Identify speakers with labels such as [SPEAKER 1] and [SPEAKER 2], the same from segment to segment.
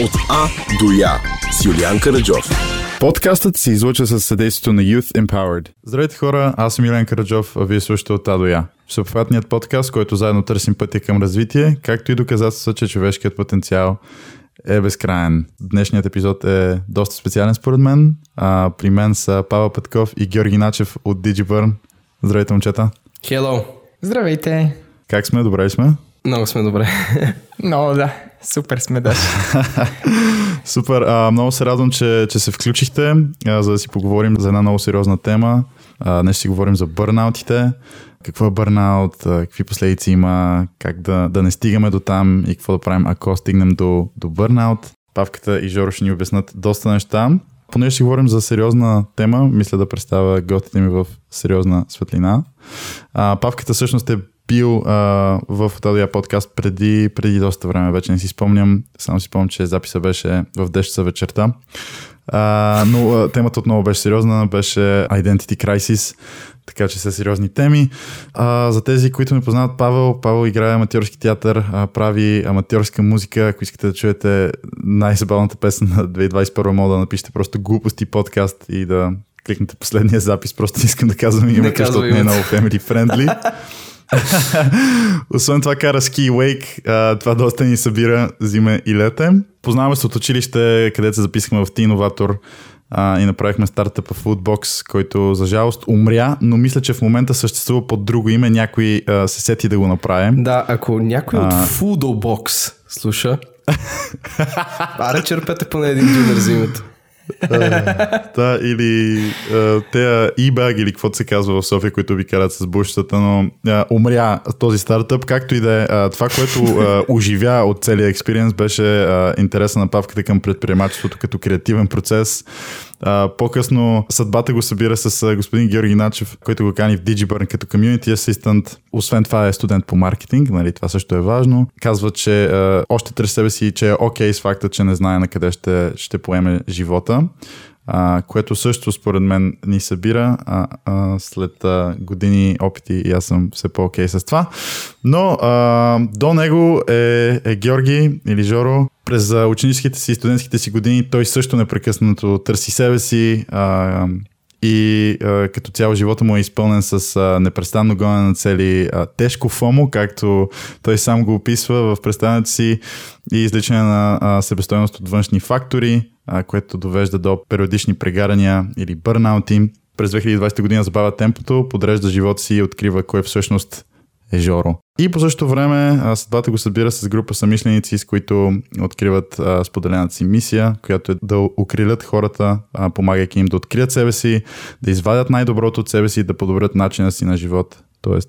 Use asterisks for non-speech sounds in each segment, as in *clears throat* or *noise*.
[SPEAKER 1] От А до Я с Юлиан Караджов.
[SPEAKER 2] Подкастът се излучва със съдействието на Youth Empowered. Здравейте хора, аз съм Юлиан Караджов, а вие слушате от А до Я. Всеобхватният подкаст, който заедно търсим пътя към развитие, както и доказателства, че човешкият потенциал е безкрайен. Днешният епизод е доста специален според мен. А, при мен са Павел Петков и Георги Начев от DigiBurn. Здравейте, момчета.
[SPEAKER 3] Hello.
[SPEAKER 4] Здравейте!
[SPEAKER 2] Как сме? Добре ли сме?
[SPEAKER 3] Много сме добре. *laughs*
[SPEAKER 4] Много да, супер сме даже. *laughs*
[SPEAKER 2] Супер. А, много се радвам, че, че се включихте, а, за да си поговорим за една много сериозна тема. А, днес ще си говорим за бърнаутите. Какво е бърнаут, какви последици има, как да, да не стигаме до там и какво да правим, ако стигнем до, до бърнаут. Павката и Жоро ще ни обяснат доста неща. Понеже ще говорим за сериозна тема, мисля да представя гостите ми в сериозна светлина. А, Павката всъщност е бил а, в този подкаст преди, преди доста време, вече не си спомням, само си спомням, че записа беше в 10 часа вечерта. А, но а, темата отново беше сериозна, беше Identity Crisis, така че са сериозни теми. А, за тези, които ме познават Павел, Павел играе аматьорски театър, а, прави аматьорска музика. Ако искате да чуете най-забавната песен на 2021, мога да напишете просто глупости подкаст и да кликнете последния запис. Просто не искам да казвам името, защото не е много family friendly. *laughs* *laughs* Освен това кара ски вейк, а, това доста ни събира зиме и лете. Познаваме се от училище, където се записахме в а, и направихме стартъпа Foodbox, който за жалост умря, но мисля, че в момента съществува под друго име, някой а, се сети да го направим.
[SPEAKER 3] Да, ако някой от
[SPEAKER 2] А.
[SPEAKER 3] Foodlebox слуша, *laughs* аре черпете поне един дюнер за името.
[SPEAKER 2] Да, или а, те e-bag или каквото се казва в София, които ви карат с бушетата, но а, умря този стартъп, както и да е. Това, което а, оживя от целия експириенс беше а, интереса на павката към предприемачеството като креативен процес. А, по-късно съдбата го събира с господин Георги Начев, който го кани в DigiBurn като community assistant. Освен това е студент по маркетинг, нали, това също е важно. Казва, че а, още търси себе си, че е окей с факта, че не знае на къде ще, ще поеме живота. А, което също според мен ни събира а, а, след а, години опити и аз съм все по-окей с това. Но а, до него е, е Георги или Жоро. През ученическите си и студентските си години той също непрекъснато търси себе си а, и а, като цяло живота му е изпълнен с а, непрестанно гонене на цели а, тежко фомо, както той сам го описва в представянето си и изличане на а, себестойност от външни фактори, а, което довежда до периодични прегарания или бърнаути. През 2020 година забавя темпото, подрежда живота си и открива кой всъщност Жоро. И по същото време съдбата го събира с група самишленици, с които откриват а, споделената си мисия, която е да укрилят хората, а, помагайки им да открият себе си, да извадят най-доброто от себе си и да подобрят начина си на живот.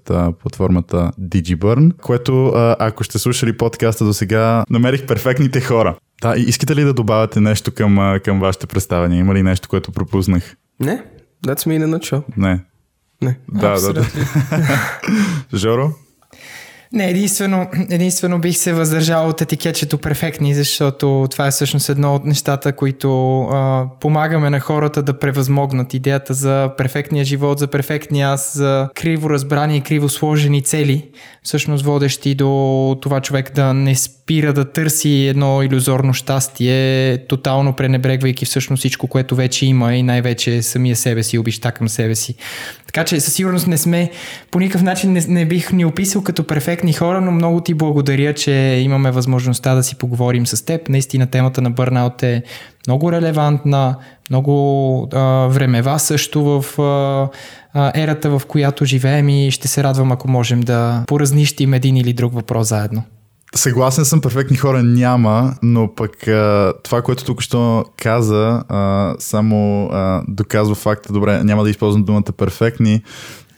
[SPEAKER 2] А, платформата DigiBurn, което ако сте слушали подкаста до сега, намерих перфектните хора. Да, искате ли да добавяте нещо към, към вашите представяния? Има ли нещо, което пропуснах?
[SPEAKER 3] Не, that's me in a nutshell.
[SPEAKER 2] Не.
[SPEAKER 3] Не.
[SPEAKER 2] Да, да, да. *laughs* Жоро?
[SPEAKER 4] Не, единствено, единствено бих се въздържал от етикетчето перфектни, защото това е всъщност едно от нещата, които а, помагаме на хората да превъзмогнат идеята за перфектния живот, за перфектния аз, за криво разбрани и криво сложени цели, всъщност водещи до това човек да не спира да търси едно иллюзорно щастие, тотално пренебрегвайки всъщност всичко, което вече има и най-вече самия себе си, обища към себе си. Така че със сигурност не сме, по никакъв начин не, не бих ни описал като перфектни хора, но много ти благодаря, че имаме възможността да си поговорим с теб. Наистина темата на бърнаут е много релевантна, много а, времева също в а, ерата, в която живеем и ще се радвам, ако можем да поразнищим един или друг въпрос заедно.
[SPEAKER 2] Съгласен съм, перфектни хора няма, но пък това, което тук що каза, само доказва факта, добре, няма да използвам думата перфектни,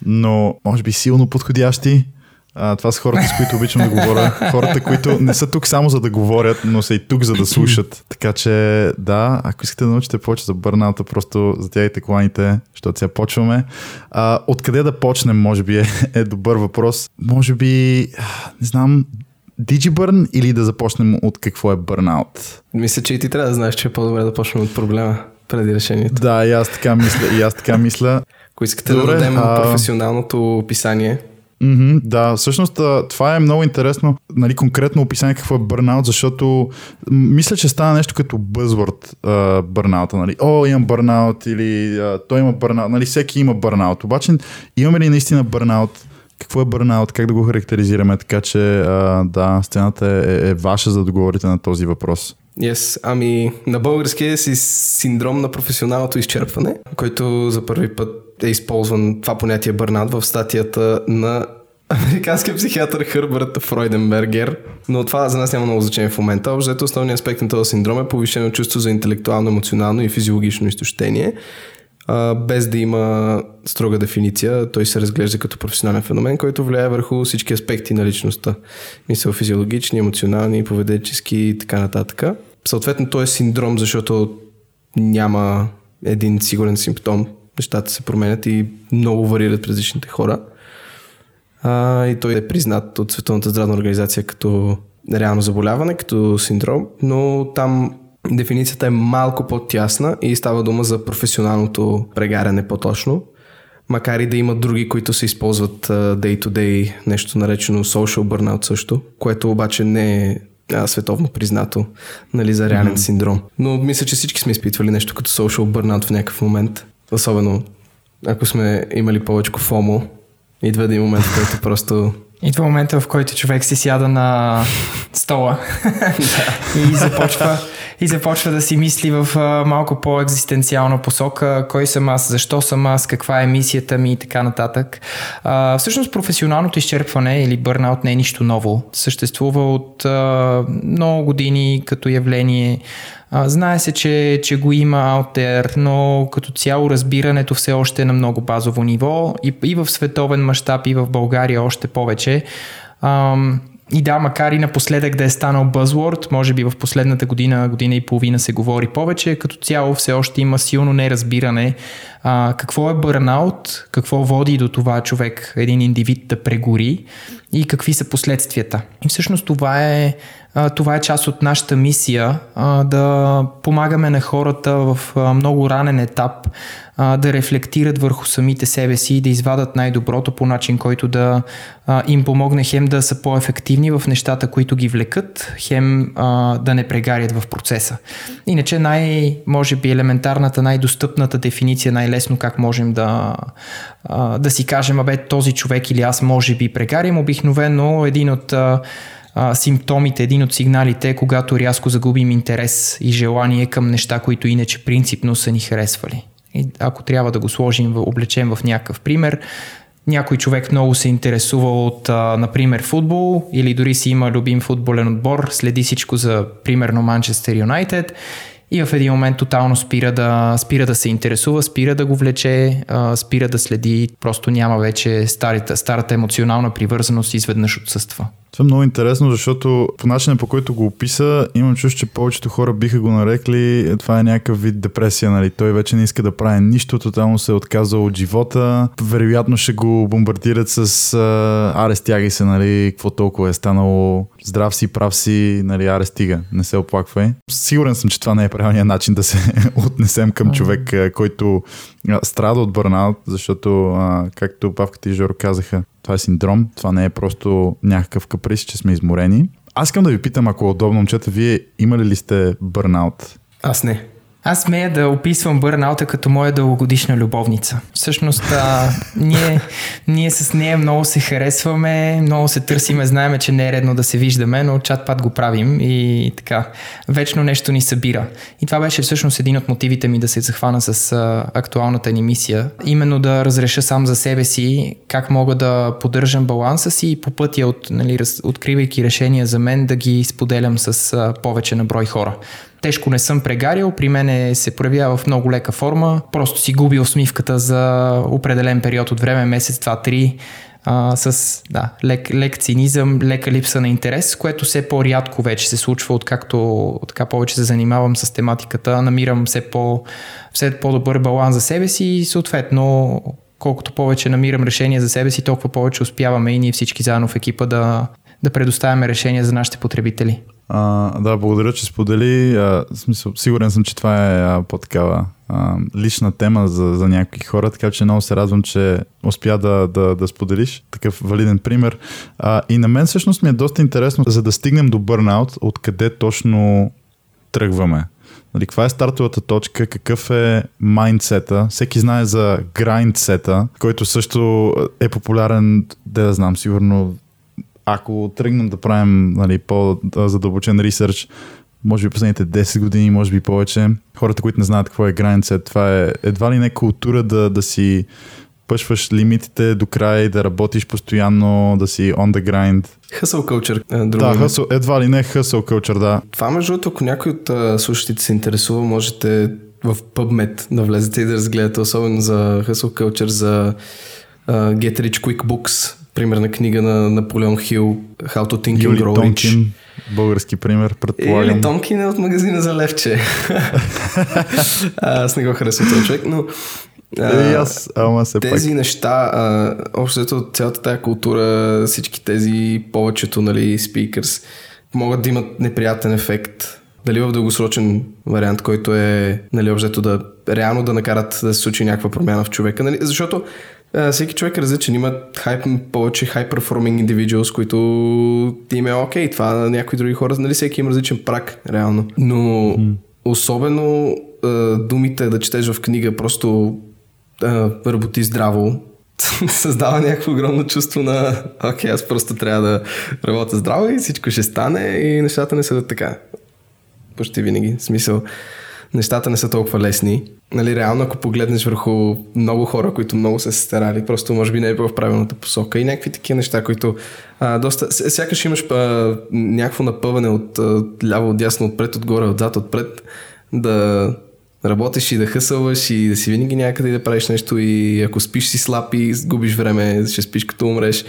[SPEAKER 2] но може би силно подходящи. Това са хората, с които обичам да говоря. Хората, които не са тук само за да говорят, но са и тук за да слушат. Така че, да, ако искате да научите повече за бърната, просто затягайте коланите, защото сега почваме. Откъде да почнем, може би, е, е добър въпрос. Може би, не знам, DigiBurn или да започнем от какво е бърнаут?
[SPEAKER 3] Мисля, че и ти трябва да знаеш, че е по-добре да почнем от проблема преди решението.
[SPEAKER 2] Да, и аз така мисля, и аз така мисля.
[SPEAKER 3] Ако искате
[SPEAKER 2] Добре,
[SPEAKER 3] да дадем
[SPEAKER 2] а-
[SPEAKER 3] професионалното описание,
[SPEAKER 2] Мгм, да, всъщност това е много интересно, нали, конкретно описание какво е бърнаут, защото мисля, че стана нещо като а, бърнаута, нали, о, имам бърнаут или той има бърнаут, нали, всеки има бърнаут, обаче имаме ли наистина бърнаут? Какво е бърнаут? Как да го характеризираме? Така че, а, да, сцената е, е ваша за да отговорите на този въпрос.
[SPEAKER 3] Yes, ами на български е си синдром на професионалното изчерпване, който за първи път е използван това понятие бърнаут в статията на американския психиатър Хърбърт Фройденбергер, но това за нас няма много значение в момента. Общо основният аспект на този синдром е повишено чувство за интелектуално, емоционално и физиологично изтощение. Без да има строга дефиниция, той се разглежда като професионален феномен, който влияе върху всички аспекти на личността. Мисъл физиологични, емоционални, поведенчески и така нататък. Съответно, той е синдром, защото няма един сигурен симптом. Нещата се променят и много варират през различните хора. А, и той е признат от Световната здравна организация като реално заболяване, като синдром, но там дефиницията е малко по-тясна и става дума за професионалното прегаряне по-точно. Макар и да има други, които се използват day-to-day, нещо наречено social burnout също, което обаче не е а, световно признато нали, за реален mm-hmm. синдром. Но мисля, че всички сме изпитвали нещо като social burnout в някакъв момент. Особено ако сме имали повече фомо, идва един момент, в който просто
[SPEAKER 4] Идва момента, в който човек си сяда на стола *laughs* и започва, и започва да си мисли в малко по-екзистенциална посока, кой съм аз, защо съм аз, каква е мисията ми и така нататък. А, всъщност професионалното изчерпване или бърнаут не е нищо ново. Съществува от а, много години като явление. Знае се, че, че го има there, но като цяло разбирането все още е на много базово ниво и, и в световен мащаб, и в България още повече. Ам, и да, макар и напоследък да е станал buzzword, може би в последната година, година и половина се говори повече, като цяло все още има силно неразбиране а, какво е бърнаут, какво води до това човек, един индивид да прегори и какви са последствията. И всъщност това е, това е част от нашата мисия да помагаме на хората в много ранен етап да рефлектират върху самите себе си и да извадат най-доброто по начин, който да им помогне хем да са по-ефективни в нещата, които ги влекат, хем да не прегарят в процеса. Иначе най, може би елементарната, най-достъпната дефиниция, най-лесно как можем да, да си кажем, абе този човек или аз може би прегарям, обикновено един от а, симптомите, един от сигналите е когато рязко загубим интерес и желание към неща, които иначе принципно са ни харесвали. И ако трябва да го сложим, облечем в някакъв пример, някой човек много се интересува от, а, например, футбол или дори си има любим футболен отбор, следи всичко за, примерно, Манчестър Юнайтед и в един момент тотално спира да, спира да се интересува, спира да го влече, а, спира да следи, просто няма вече старата, старата емоционална привързаност изведнъж отсъства.
[SPEAKER 2] Това е много интересно, защото по начина по който го описа, имам чувство, че повечето хора биха го нарекли, това е някакъв вид депресия, нали? Той вече не иска да прави нищо, тотално се е отказал от живота, вероятно ще го бомбардират с а, аре стягай се, нали? Какво толкова е станало, здрав си, прав си, нали? Аре стига, не се оплаквай. Сигурен съм, че това не е правилният начин да се *laughs* отнесем към човек, който страда от бърнаут, защото, а, както Павката и Жоро казаха, това е синдром, това не е просто някакъв каприз, че сме изморени. Аз искам да ви питам, ако удобно, момчета, вие имали ли сте бърнаут?
[SPEAKER 3] аз не.
[SPEAKER 4] Аз смея да описвам бърнаута като моя дългогодишна любовница. Всъщност, а, ние, ние с нея много се харесваме, много се търсиме, знаеме, че не е редно да се виждаме, но чат-пат го правим и така, вечно нещо ни събира. И това беше всъщност един от мотивите ми да се захвана с а, актуалната ни мисия. Именно да разреша сам за себе си как мога да поддържам баланса си и по пътя, от, нали, раз, откривайки решения за мен, да ги споделям с а, повече на брой хора тежко не съм прегарял, при мен се проявява в много лека форма, просто си губи усмивката за определен период от време, месец, два, три, а, с да, лек, лек цинизъм, лека липса на интерес, което все по-рядко вече се случва, откакто така повече се занимавам с тематиката, намирам все, по, все по-добър баланс за себе си и съответно колкото повече намирам решение за себе си, толкова повече успяваме и ние всички заедно в екипа да, да предоставяме решения за нашите потребители.
[SPEAKER 2] А, да, благодаря, че сподели. А, смисъл, сигурен съм, че това е а, по-такава а, лична тема за, за някои хора, така че много се радвам, че успя да, да, да споделиш такъв валиден пример. А, и на мен всъщност ми е доста интересно, за да стигнем до бърнаут, откъде точно тръгваме. Нали, каква е стартовата точка, какъв е майндсета. Всеки знае за грайндсета, който също е популярен, да знам, сигурно ако тръгнем да правим нали, по-задълбочен ресърч, може би последните 10 години, може би повече, хората, които не знаят какво е граница, това е едва ли не култура да, да си пъшваш лимитите до края и да работиш постоянно, да си on the grind.
[SPEAKER 3] Hustle culture.
[SPEAKER 2] Да, hustle, едва ли не hustle culture, да.
[SPEAKER 3] Това между другото, ако някой от uh, слушателите се интересува, можете в PubMed да влезете и да разгледате, особено за hustle culture, за uh, Get Rich Quick Books, примерна книга на Наполеон Хил, How to Think
[SPEAKER 2] Юли
[SPEAKER 3] and Grow
[SPEAKER 2] Тонкин,
[SPEAKER 3] Rich.
[SPEAKER 2] български пример, предполагам.
[SPEAKER 3] Или Томкин е от магазина за левче. *laughs* Аз не го харесвам този човек, но
[SPEAKER 2] Е, и аз, ама се
[SPEAKER 3] тези
[SPEAKER 2] пак.
[SPEAKER 3] неща, а, общо цялата тази култура, всички тези, повечето нали, спикърс, могат да имат неприятен ефект. Дали в дългосрочен вариант, който е нали, общо да реално да накарат да се случи някаква промяна в човека. Нали? Защото а, всеки човек е различен. Има хайп, повече high performing individuals, които им е окей. Това на някои други хора, нали, всеки има различен прак, реално. Но mm. особено а, думите да четеш в книга, просто а, работи здраво, *laughs* създава някакво огромно чувство на окей, аз просто трябва да работя здраво и всичко ще стане и нещата не са така. Почти винаги. В смисъл, нещата не са толкова лесни. Нали, реално, ако погледнеш върху много хора, които много са се старали, просто може би не е било в правилната посока и някакви такива неща, които а, доста... Сякаш имаш а, някакво напъване от а, ляво, от дясно, отпред, отгоре, отзад, отпред, да работиш и да хъсълваш и да си винаги някъде и да правиш нещо и ако спиш си слаб и губиш време, ще спиш като умреш.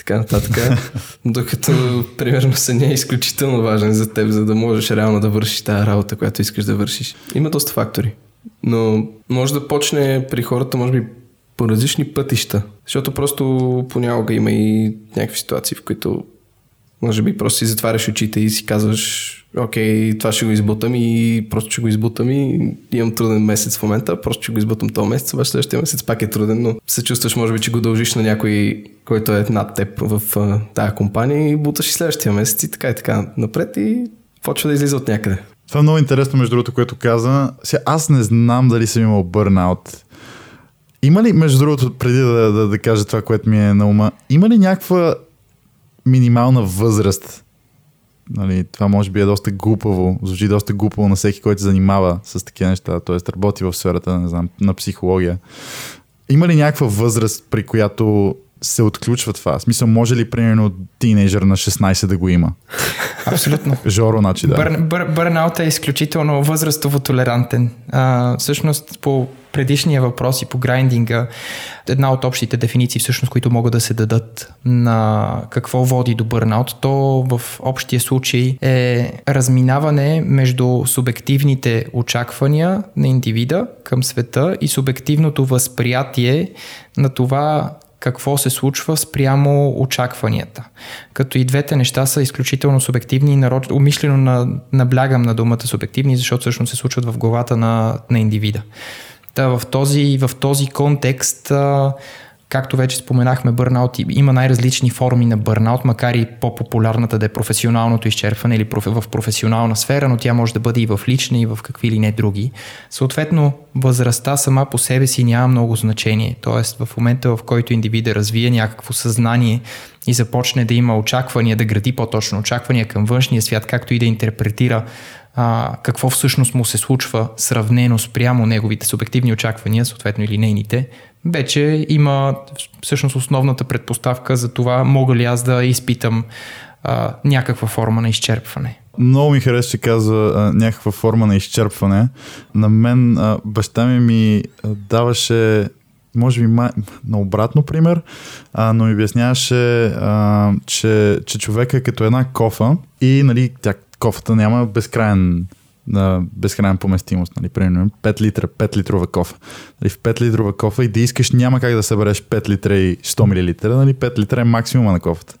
[SPEAKER 3] Така нататък. *laughs* Докато, примерно, съня е изключително важен за теб, за да можеш реално да вършиш тази работа, която искаш да вършиш. Има доста фактори. Но може да почне при хората, може би, по различни пътища. Защото просто понякога има и някакви ситуации, в които може би просто си затваряш очите и си казваш окей, това ще го избутам и просто ще го избутам и имам труден месец в момента, просто ще го избутам този месец, обаче следващия месец пак е труден, но се чувстваш може би, че го дължиш на някой, който е над теб в тая компания и буташ и следващия месец и така и така напред и почва да излиза от някъде.
[SPEAKER 2] Това е много интересно, между другото, което каза. Аз не знам дали съм имал бърнаут. Има ли, между другото, преди да, да, да кажа това, което ми е на ума, има ли някаква минимална възраст Нали, това може би е доста глупаво, звучи доста глупаво на всеки, който се занимава с такива неща, т.е. работи в сферата не знам, на психология. Има ли някаква възраст, при която се отключва това? В смисъл, може ли примерно тинейджър на 16 да го има?
[SPEAKER 4] Абсолютно. *laughs*
[SPEAKER 2] Жоро, значи да.
[SPEAKER 4] Бър, бър, бърнаут е изключително възрастово толерантен. А, всъщност, по предишния въпрос и по грайндинга, една от общите дефиниции, всъщност, които могат да се дадат на какво води до бърнаут, то в общия случай е разминаване между субективните очаквания на индивида към света и субективното възприятие на това какво се случва спрямо очакванията. Като и двете неща са изключително субективни и народ... умишлено на... наблягам на думата субективни, защото всъщност се случват в главата на, на индивида. Та в този, в този контекст Както вече споменахме, бърнаут има най-различни форми на бърнаут, макар и по-популярната да е професионалното изчерпване или в професионална сфера, но тя може да бъде и в лична, и в какви ли не други. Съответно, възрастта сама по себе си няма много значение. Тоест, в момента, в който индивида развие някакво съзнание и започне да има очаквания, да гради по-точно очаквания към външния свят, както и да интерпретира а, какво всъщност му се случва сравнено спрямо неговите субективни очаквания, съответно или нейните, вече има всъщност основната предпоставка за това мога ли аз да изпитам а, някаква форма на изчерпване.
[SPEAKER 2] Много ми хареса, че казва а, някаква форма на изчерпване. На мен а, баща ми ми даваше може би май, на обратно пример, а, но ми обясняваше, а, че, че човек е като една кофа и нали, тя, кофата няма безкрайен на безкрайна поместимост, нали, примерно 5 литра, 5 литрова кофа. Нали, в 5 литрова кофа и да искаш няма как да събереш 5 литра и 100 мл, нали, 5 литра е максимума на кофата.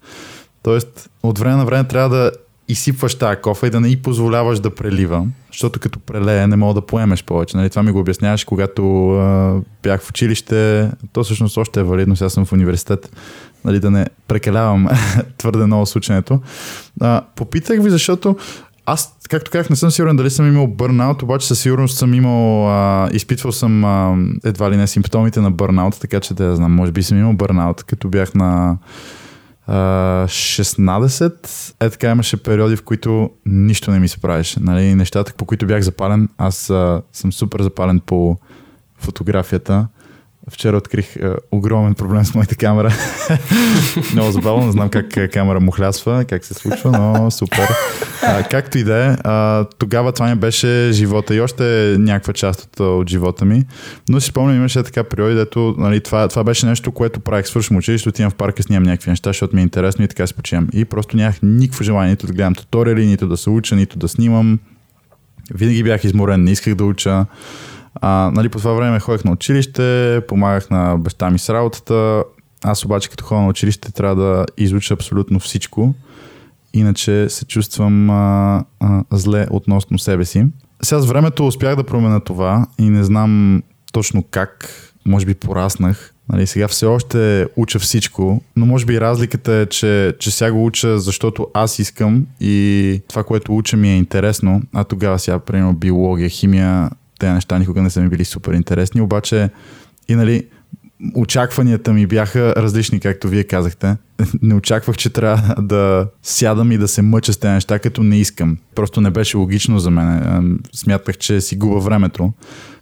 [SPEAKER 2] Тоест, от време на време трябва да изсипваш тази кофа и да не й позволяваш да прелива, защото като прелее не мога да поемеш повече. Нали? Това ми го обясняваш, когато а, бях в училище. То всъщност още е валидно, сега съм в университет. Нали, да не прекалявам *laughs* твърде много с ученето. А, попитах ви, защото аз, както казах, не съм сигурен дали съм имал бърнаут, обаче със сигурност съм имал, а, изпитвал съм а, едва ли не симптомите на бърнаут, така че да знам, може би съм имал бърнаут, като бях на а, 16. Е така имаше периоди, в които нищо не ми се правеше. Нали? Нещата, по които бях запален, аз а, съм супер запален по фотографията. Вчера открих е, огромен проблем с моята камера. *laughs* Много забавно, не знам как е, камера му хлясва, как се случва, но супер. А, както и да е, тогава това не беше живота и още някаква част от, от живота ми. Но си спомням, имаше така периоди, дето нали, това, това беше нещо, което правих. Свършвам училище, отивам в парка, снимам някакви неща, защото ми е интересно и така си почивам. И просто нямах никакво желание нито да гледам туториали, нито да се уча, нито да снимам. Винаги бях изморен, не исках да уча. А, нали, по това време ходех на училище, помагах на баща ми с работата. Аз обаче като ходя на училище трябва да изуча абсолютно всичко, иначе се чувствам а, а, зле относно себе си. Сега с времето успях да променя това и не знам точно как, може би пораснах. Нали, сега все още уча всичко, но може би разликата е, че, че сега го уча, защото аз искам и това, което уча ми е интересно, а тогава сега, примерно, биология, химия, те неща никога не са ми били супер интересни, обаче и нали, очакванията ми бяха различни, както вие казахте. *laughs* Не очаквах, че трябва да сядам и да се мъча с тези неща, като не искам. Просто не беше логично за мен. Смятах, че си губа времето.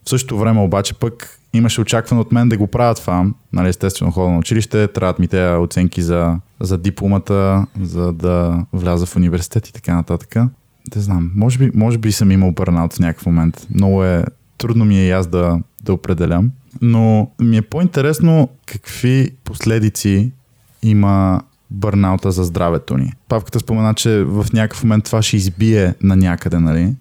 [SPEAKER 2] В същото време обаче пък имаше очаквано от мен да го правя това. Нали, естествено, хода на училище, трябват ми тези оценки за, за дипломата, за да вляза в университет и така нататък не знам, може би, може би съм имал бърнаут в някакъв момент. Много е, трудно ми е и аз да, да определям. Но ми е по-интересно какви последици има бърнаута за здравето ни. Павката спомена, че в някакъв момент това ще избие на някъде, нали?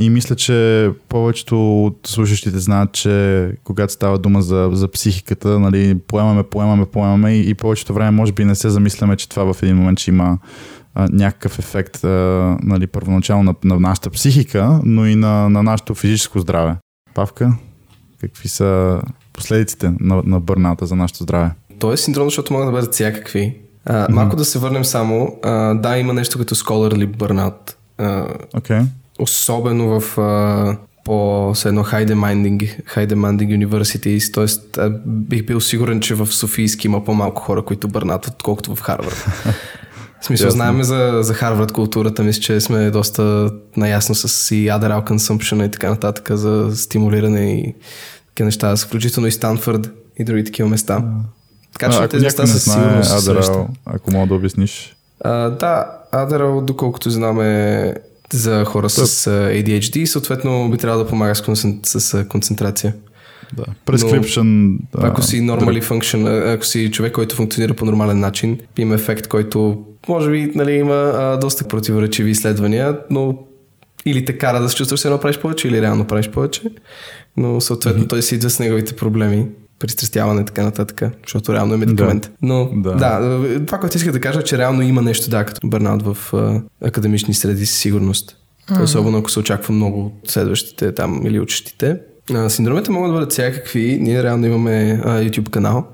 [SPEAKER 2] И мисля, че повечето от слушащите знаят, че когато става дума за, за психиката, нали, поемаме, поемаме, поемаме и, и повечето време може би не се замисляме, че това в един момент ще има а, някакъв ефект а, нали, първоначално на, на нашата психика, но и на, на нашето физическо здраве. Павка, какви са последиците на, на бърната за нашето здраве?
[SPEAKER 3] Той е синдром, защото могат да бъдат всякакви. А, mm-hmm. Малко да се върнем само. А, да, има нещо като scholarly. А,
[SPEAKER 2] okay.
[SPEAKER 3] Особено в а, по едно high demanding, high demanding universities, т.е. бих бил сигурен, че в Софийски има по-малко хора, които бърнат, отколкото в Харвард. *laughs* В смисъл, Ясно. знаем за, за Харвард културата, мисля, че сме доста наясно с и Adderall consumption и така нататък за стимулиране и такива неща, включително и Станфорд и други такива места.
[SPEAKER 2] Така че тези неща са сигурно Adderall, ако мога да обясниш.
[SPEAKER 3] А, да, Adderall, доколкото знаме за хора с ADHD, съответно би трябвало да помага с, с концентрация.
[SPEAKER 2] Да. Prescription.
[SPEAKER 3] Да, ако си normally function, ако си човек, който функционира по нормален начин, има ефект, който може би нали, има а, доста противоречиви изследвания, но или те кара да се чувстваш едно правиш повече, или реално правиш повече. Но съответно mm-hmm. той си идва с неговите проблеми пристрастяване и така нататък, защото реално е медикамент. Да. Но да. да, това, което исках да кажа, е, че реално има нещо, да, като бърнаут в а, академични среди със сигурност. Mm-hmm. Особено ако се очаква много от следващите там или учещите. А, синдромите могат да бъдат всякакви. Ние реално имаме а, YouTube канал,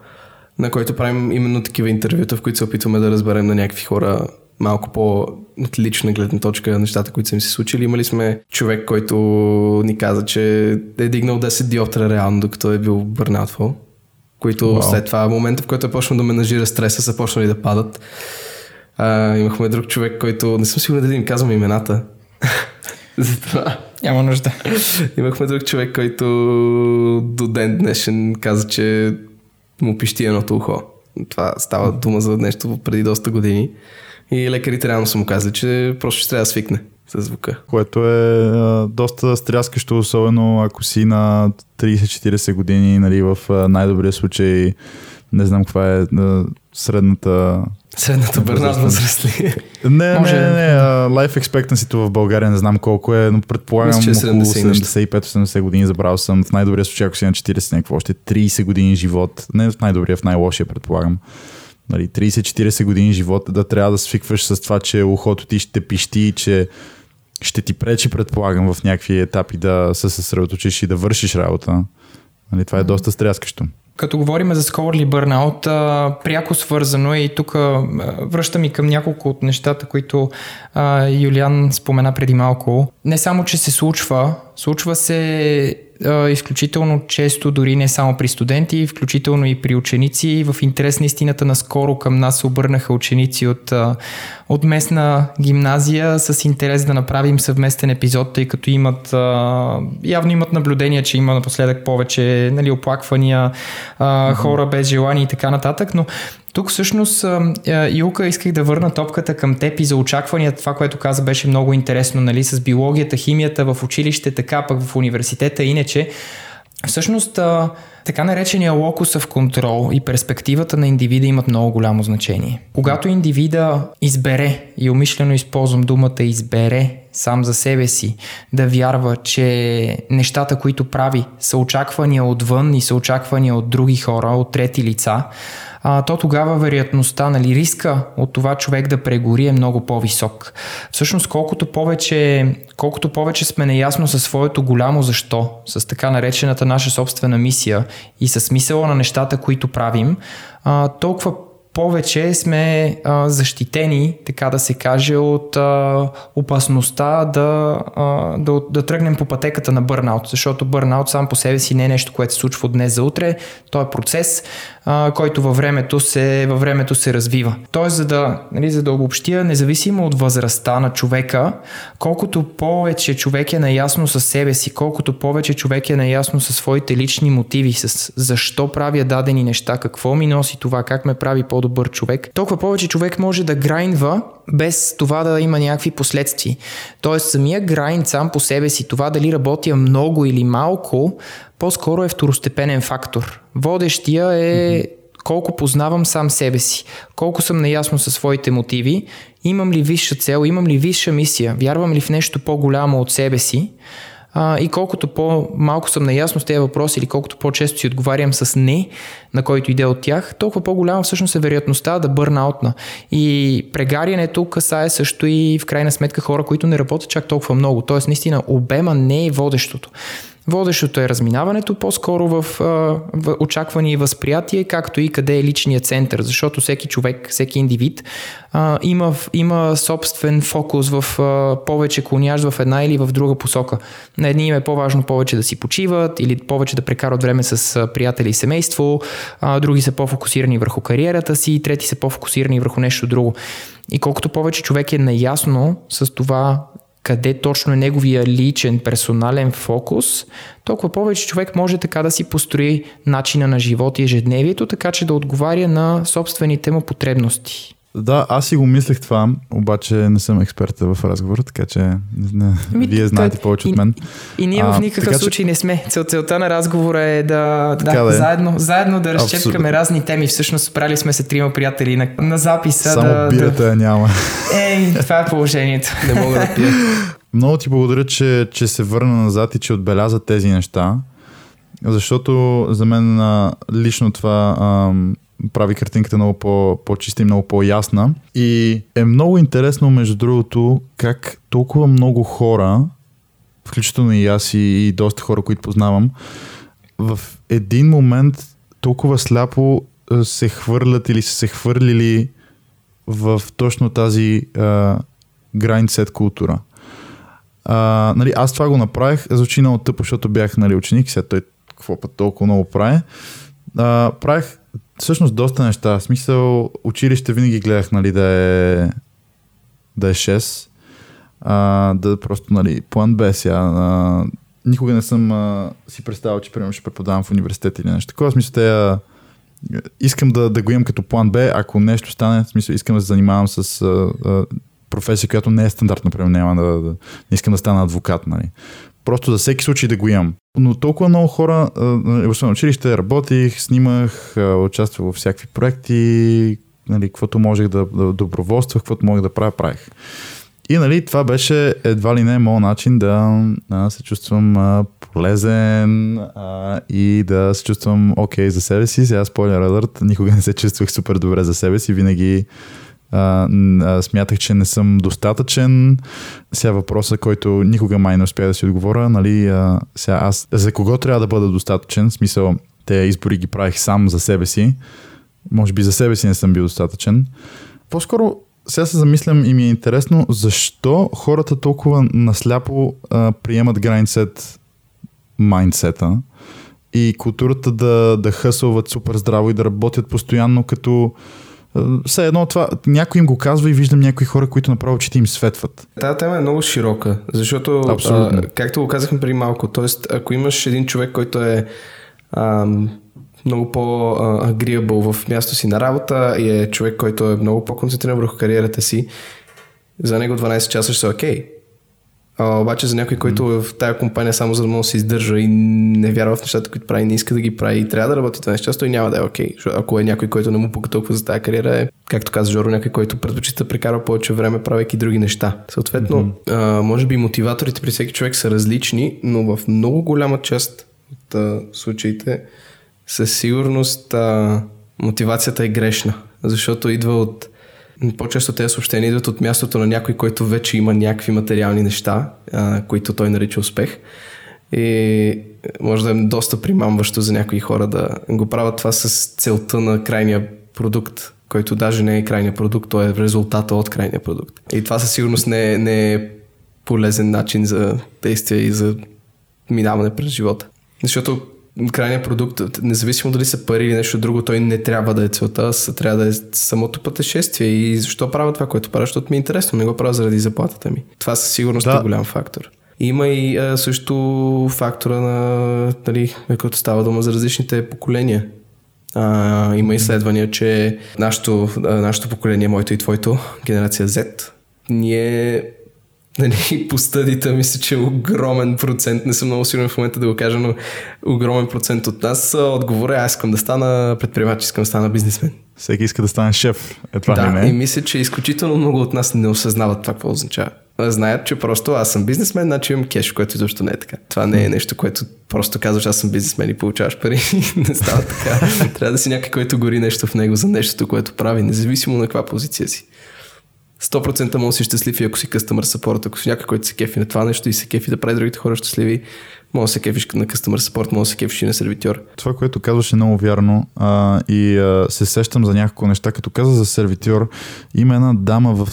[SPEAKER 3] на който правим именно такива интервюта, в които се опитваме да разберем на някакви хора малко по от лична гледна точка нещата, които са им се случили. Имали сме човек, който ни каза, че е дигнал 10 диоптра реално, докато е бил бърнаутфол, които wow. след това, момента в който е почнал да менажира стреса, са почнали да падат. А, имахме друг човек, който не съм сигурен дали им казвам имената. *laughs* Затова.
[SPEAKER 4] Няма нужда.
[SPEAKER 3] Имахме друг човек, който до ден днешен каза, че му пищи едното ухо. Това става дума за нещо преди доста години. И лекарите реално са му казали, че просто ще трябва да свикне с звука.
[SPEAKER 2] Което е а, доста стряскащо, особено ако си на 30-40 години, нали, в най-добрия случай не знам каква е а, средната
[SPEAKER 3] Средната бърнат възраст
[SPEAKER 2] Не, Може... не, не, не. Life expectancy в България не знам колко е, но предполагам Мисля, около 75-80 години забрал съм. В най-добрия случай, ако си на 40, някакво още 30 години живот. Не в най-добрия, в най-лошия предполагам. нали, 30-40 години живот да трябва да свикваш с това, че ухото ти ще пищи, че ще ти пречи, предполагам, в някакви етапи да се съсредоточиш и да вършиш работа. Нали, това е доста стряскащо.
[SPEAKER 4] Като говорим за скорли бърнаут, пряко свързано е и тук връщам и към няколко от нещата, които а, Юлиан спомена преди малко. Не само, че се случва, случва се а, изключително често, дори не само при студенти, включително и при ученици. В интерес на истината наскоро към нас се обърнаха ученици от, а, от местна гимназия с интерес да направим съвместен епизод, тъй като имат а, явно имат наблюдения, че има напоследък повече нали, оплаквания, а, хора без желание и така нататък, но тук всъщност, Юлка, исках да върна топката към теб и за очакванията. Това, което каза, беше много интересно, нали, с биологията, химията в училище, така пък в университета. Иначе, всъщност, така наречения локусъв контрол и перспективата на индивида имат много голямо значение. Когато индивида избере, и умишлено използвам думата избере сам за себе си, да вярва, че нещата, които прави, са очаквания отвън и са очаквания от други хора, от трети лица, а, то тогава вероятността, нали, риска от това човек да прегори е много по-висок. Всъщност, колкото повече, колкото повече сме наясно със своето голямо защо, с така наречената наша собствена мисия и с смисъла на нещата, които правим, а, толкова повече сме а, защитени, така да се каже, от а, опасността да, а, да, да тръгнем по пътеката на бърнаут, защото бърнаут сам по себе си не е нещо, което се случва от днес за утре, то е процес, който във времето, се, във времето се развива. Тоест, за да, нали, за да обобщя, независимо от възрастта на човека, колкото повече човек е наясно със себе си, колкото повече човек е наясно със своите лични мотиви, с защо правя дадени неща, какво ми носи това, как ме прави по-добър човек, толкова повече човек може да грайнва без това да има някакви последствия. Тоест, самия грайнд сам по себе си, това дали работя много или малко, по-скоро е второстепенен фактор. Водещия е колко познавам сам себе си, колко съм наясно със своите мотиви, имам ли висша цел, имам ли висша мисия, вярвам ли в нещо по-голямо от себе си а, и колкото по-малко съм наясно с тези въпроси или колкото по-често си отговарям с не, на който иде от тях, толкова по-голяма всъщност е вероятността да бърна аутна. И прегарянето касае също и в крайна сметка хора, които не работят чак толкова много. Тоест, наистина, обема не е водещото. Водещото е разминаването по-скоро в, в очакване и възприятие, както и къде е личният център, защото всеки човек, всеки индивид а, има, има собствен фокус в а, повече клоняж в една или в друга посока. На едни им е по-важно повече да си почиват или повече да прекарат време с приятели и семейство, а, други са по-фокусирани върху кариерата си, трети са по-фокусирани върху нещо друго. И колкото повече човек е наясно с това къде точно е неговия личен, персонален фокус, толкова повече човек може така да си построи начина на живот и ежедневието, така че да отговаря на собствените му потребности.
[SPEAKER 2] Да, аз си го мислех това, обаче не съм експерт в разговор, така че не,
[SPEAKER 4] Ами,
[SPEAKER 2] вие знаете
[SPEAKER 4] той-
[SPEAKER 2] повече
[SPEAKER 4] и-
[SPEAKER 2] от мен.
[SPEAKER 4] И ние
[SPEAKER 2] А,
[SPEAKER 4] в никакъв
[SPEAKER 2] така че-
[SPEAKER 4] случай не сме. Цел, целта на разговора е да,
[SPEAKER 2] Така
[SPEAKER 4] да,
[SPEAKER 2] да е.
[SPEAKER 4] заедно, заедно да разчепкаме
[SPEAKER 2] Абсолютно.
[SPEAKER 4] разни теми. Всъщност справили сме се трима приятели на, на записа.
[SPEAKER 2] Само
[SPEAKER 4] да,
[SPEAKER 2] бирата
[SPEAKER 4] да...
[SPEAKER 2] я няма.
[SPEAKER 4] Ей, това е положението.
[SPEAKER 3] Не мога да пия.
[SPEAKER 2] Много ти благодаря, че, че се върна назад и че отбеляза тези неща, защото за мен лично това ам, прави картинката много по, по-чиста и много по-ясна. И е много интересно, между другото, как толкова много хора, включително и аз и, и доста хора, които познавам, в един момент толкова сляпо се хвърлят или са се хвърлили в точно тази а, grind култура. А, нали, аз това го направих, звучи много тъпо, защото бях нали, ученик сега той какво път толкова много прави. А, правих всъщност доста неща. В смисъл, училище винаги гледах нали, да е да е 6. А, да просто, нали, план Б сега. А, никога не съм а, си представил, че примерно ще преподавам в университет или нещо такова. В смисъл, те, а, искам да, да го имам като план Б, ако нещо стане, в смисъл, искам да се занимавам с а, а, професия, която не е стандартна, например, няма да, да, не искам да стана адвокат, нали. Просто за всеки случай да го имам. Но толкова много хора, а, нали, освен училище, работих, снимах, участвах във всякакви проекти, нали, каквото можех да, да доброволствах, каквото можех да правя, правих. И нали, това беше едва ли не моят начин да а, се чувствам а, полезен а, и да се чувствам окей okay за себе си. Сега спойлер алърт, никога не се чувствах супер добре за себе си, винаги а, смятах, че не съм достатъчен. Сега въпроса, който никога май не успя да си отговоря, нали, а, сега аз за кого трябва да бъда достатъчен, в смисъл те избори ги правих сам за себе си, може би за себе си не съм бил достатъчен. По-скоро сега се замислям и ми е интересно защо хората толкова насляпо а, приемат грайндсет майндсета и културата да, да хъсълват супер здраво и да работят постоянно като все едно това, някой им го казва и виждам някои хора, които направо очите им светват.
[SPEAKER 3] Тази тема е много широка, защото, а, както го казахме преди малко, т.е. ако имаш един човек, който е а, много по-агриабъл в място си на работа и е човек, който е много по-концентриран върху кариерата си, за него 12 часа ще са окей. Okay. А, обаче за някой, който е в тази компания само за да може да се издържа и не вярва в нещата, които прави, не иска да ги прави и трябва да работи 12 часа, той няма да е окей. Okay. Ако е някой, който не му пука толкова за тази кариера, е, както каза Жоро, някой, който предпочита прекарва повече време, правейки други неща. Съответно, mm-hmm. а, може би мотиваторите при всеки човек са различни, но в много голяма част от а, случаите със сигурност а, мотивацията е грешна, защото идва от по-често тези съобщения идват от мястото на някой, който вече има някакви материални неща, а, които той нарича успех. И може да е доста примамващо за някои хора да го правят това с целта на крайния продукт, който даже не е крайния продукт, то е резултата от крайния продукт. И това със сигурност не е, не е полезен начин за действие и за минаване през живота. Защото крайният продукт, независимо дали са пари или нещо друго, той не трябва да е целта, а трябва да е самото пътешествие. И защо правя това, което правя? Защото ми е интересно, не го правя заради заплатата ми. Това със сигурност да. е голям фактор. Има и а, също фактора на, нали, който става дума за различните поколения. А, има изследвания, че нашето, нашето поколение, моето и твоето, генерация Z, ние нали, по стъдите мисля, че огромен процент, не съм много сигурен в момента да го кажа, но огромен процент от нас отговоря, аз искам да стана предприемач, искам да стана бизнесмен.
[SPEAKER 2] Всеки иска да стане шеф. Е това
[SPEAKER 3] да,
[SPEAKER 2] не
[SPEAKER 3] и мисля, че изключително много от нас не осъзнават това какво означава. Знаят, че просто аз съм бизнесмен, значи имам кеш, което изобщо не е така. Това не е нещо, което просто казваш аз съм бизнесмен и получаваш пари. *laughs* не става така. *laughs* Трябва да си някой, който гори нещо в него за нещото, което прави, независимо на каква позиция си. 100% може да си щастлив и ако си customer support, ако си някой, който се кефи на това нещо и се кефи да прави другите хора щастливи, може да се кефиш на customer support, може да се кефиш и на сервитьор.
[SPEAKER 2] Това, което казваш е много вярно а, и а, се сещам за няколко неща. Като каза за сервитьор, има една дама в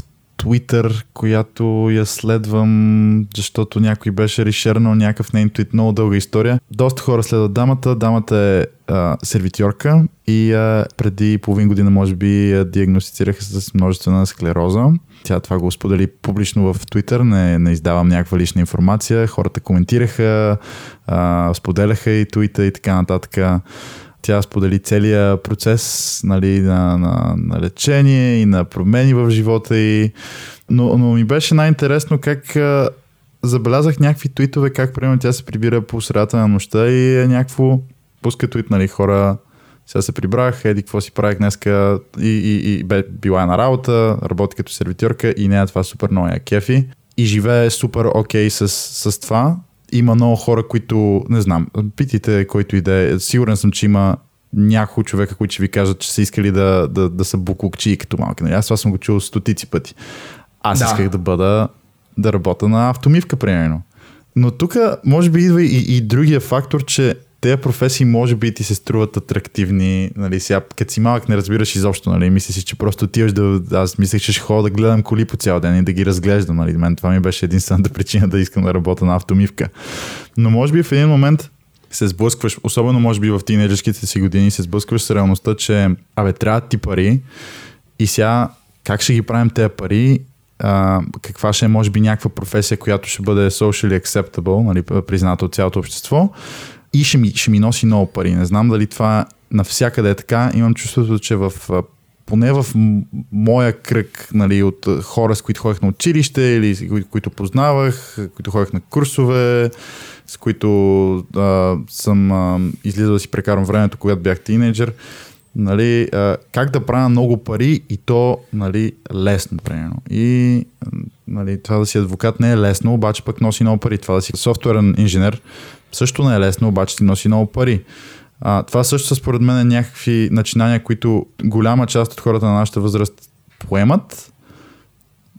[SPEAKER 2] Twitter, която я следвам, защото някой беше решернал някакъв нейн твит, много дълга история. Доста хора следват дамата. Дамата е а, сервитьорка и а, преди половин година, може би, я диагностицираха с множествена склероза. Тя това го сподели публично в Twitter, не, не издавам някаква лична информация. Хората коментираха, а, споделяха и твита и така нататък. Тя сподели целият процес нали, на, на, на лечение и на промени в живота и но, но ми беше най-интересно как а, забелязах някакви твитове, как примерно тя се прибира по средата на нощта и е някакво пуска твит, нали, хора сега се прибрах, еди какво си правих днеска и, и, и бе, била на работа, работи като сервитьорка и не е това супер много кефи. И живее супер окей okay с, с това има много хора, които, не знам, питайте който иде, сигурен съм, че има няколко човека, които ще ви кажат, че са искали да, да, да са буклукчи като малки. Нали? Аз това съм го чул стотици пъти. Аз да. исках да бъда, да работя на автомивка, примерно. Но тук може би идва и, и другия фактор, че тези професии може би ти се струват атрактивни, нали, сега, като си малък не разбираш изобщо, нали, мислиш че просто отиваш да, аз мислех, че ще ходя да гледам коли по цял ден и да ги разглеждам, нали, мен това ми беше единствената *laughs* причина да искам да работя на автомивка. Но може би в един момент се сблъскваш, особено може би в тинейджерските си години, се сблъскваш с реалността, че абе, трябва ти пари и сега как ще ги правим тези пари а, каква ще е може би някаква професия, която ще бъде socially acceptable, нали, призната от цялото общество и ще ми, ще ми носи много пари. Не знам дали това навсякъде е така. Имам чувството, че в поне в моя кръг нали, от хора, с които ходех на училище или кои, които познавах, които ходех на курсове, с които а, съм а, излизал да си прекарам времето, когато бях тинейджър, нали, а, как да правя много пари и то нали, лесно, примерно. И нали, това да си адвокат не е лесно, обаче пък носи много пари. Това да си софтуерен инженер също не е лесно, обаче ти носи много пари. А, това също според мен някакви начинания, които голяма част от хората на нашата възраст поемат.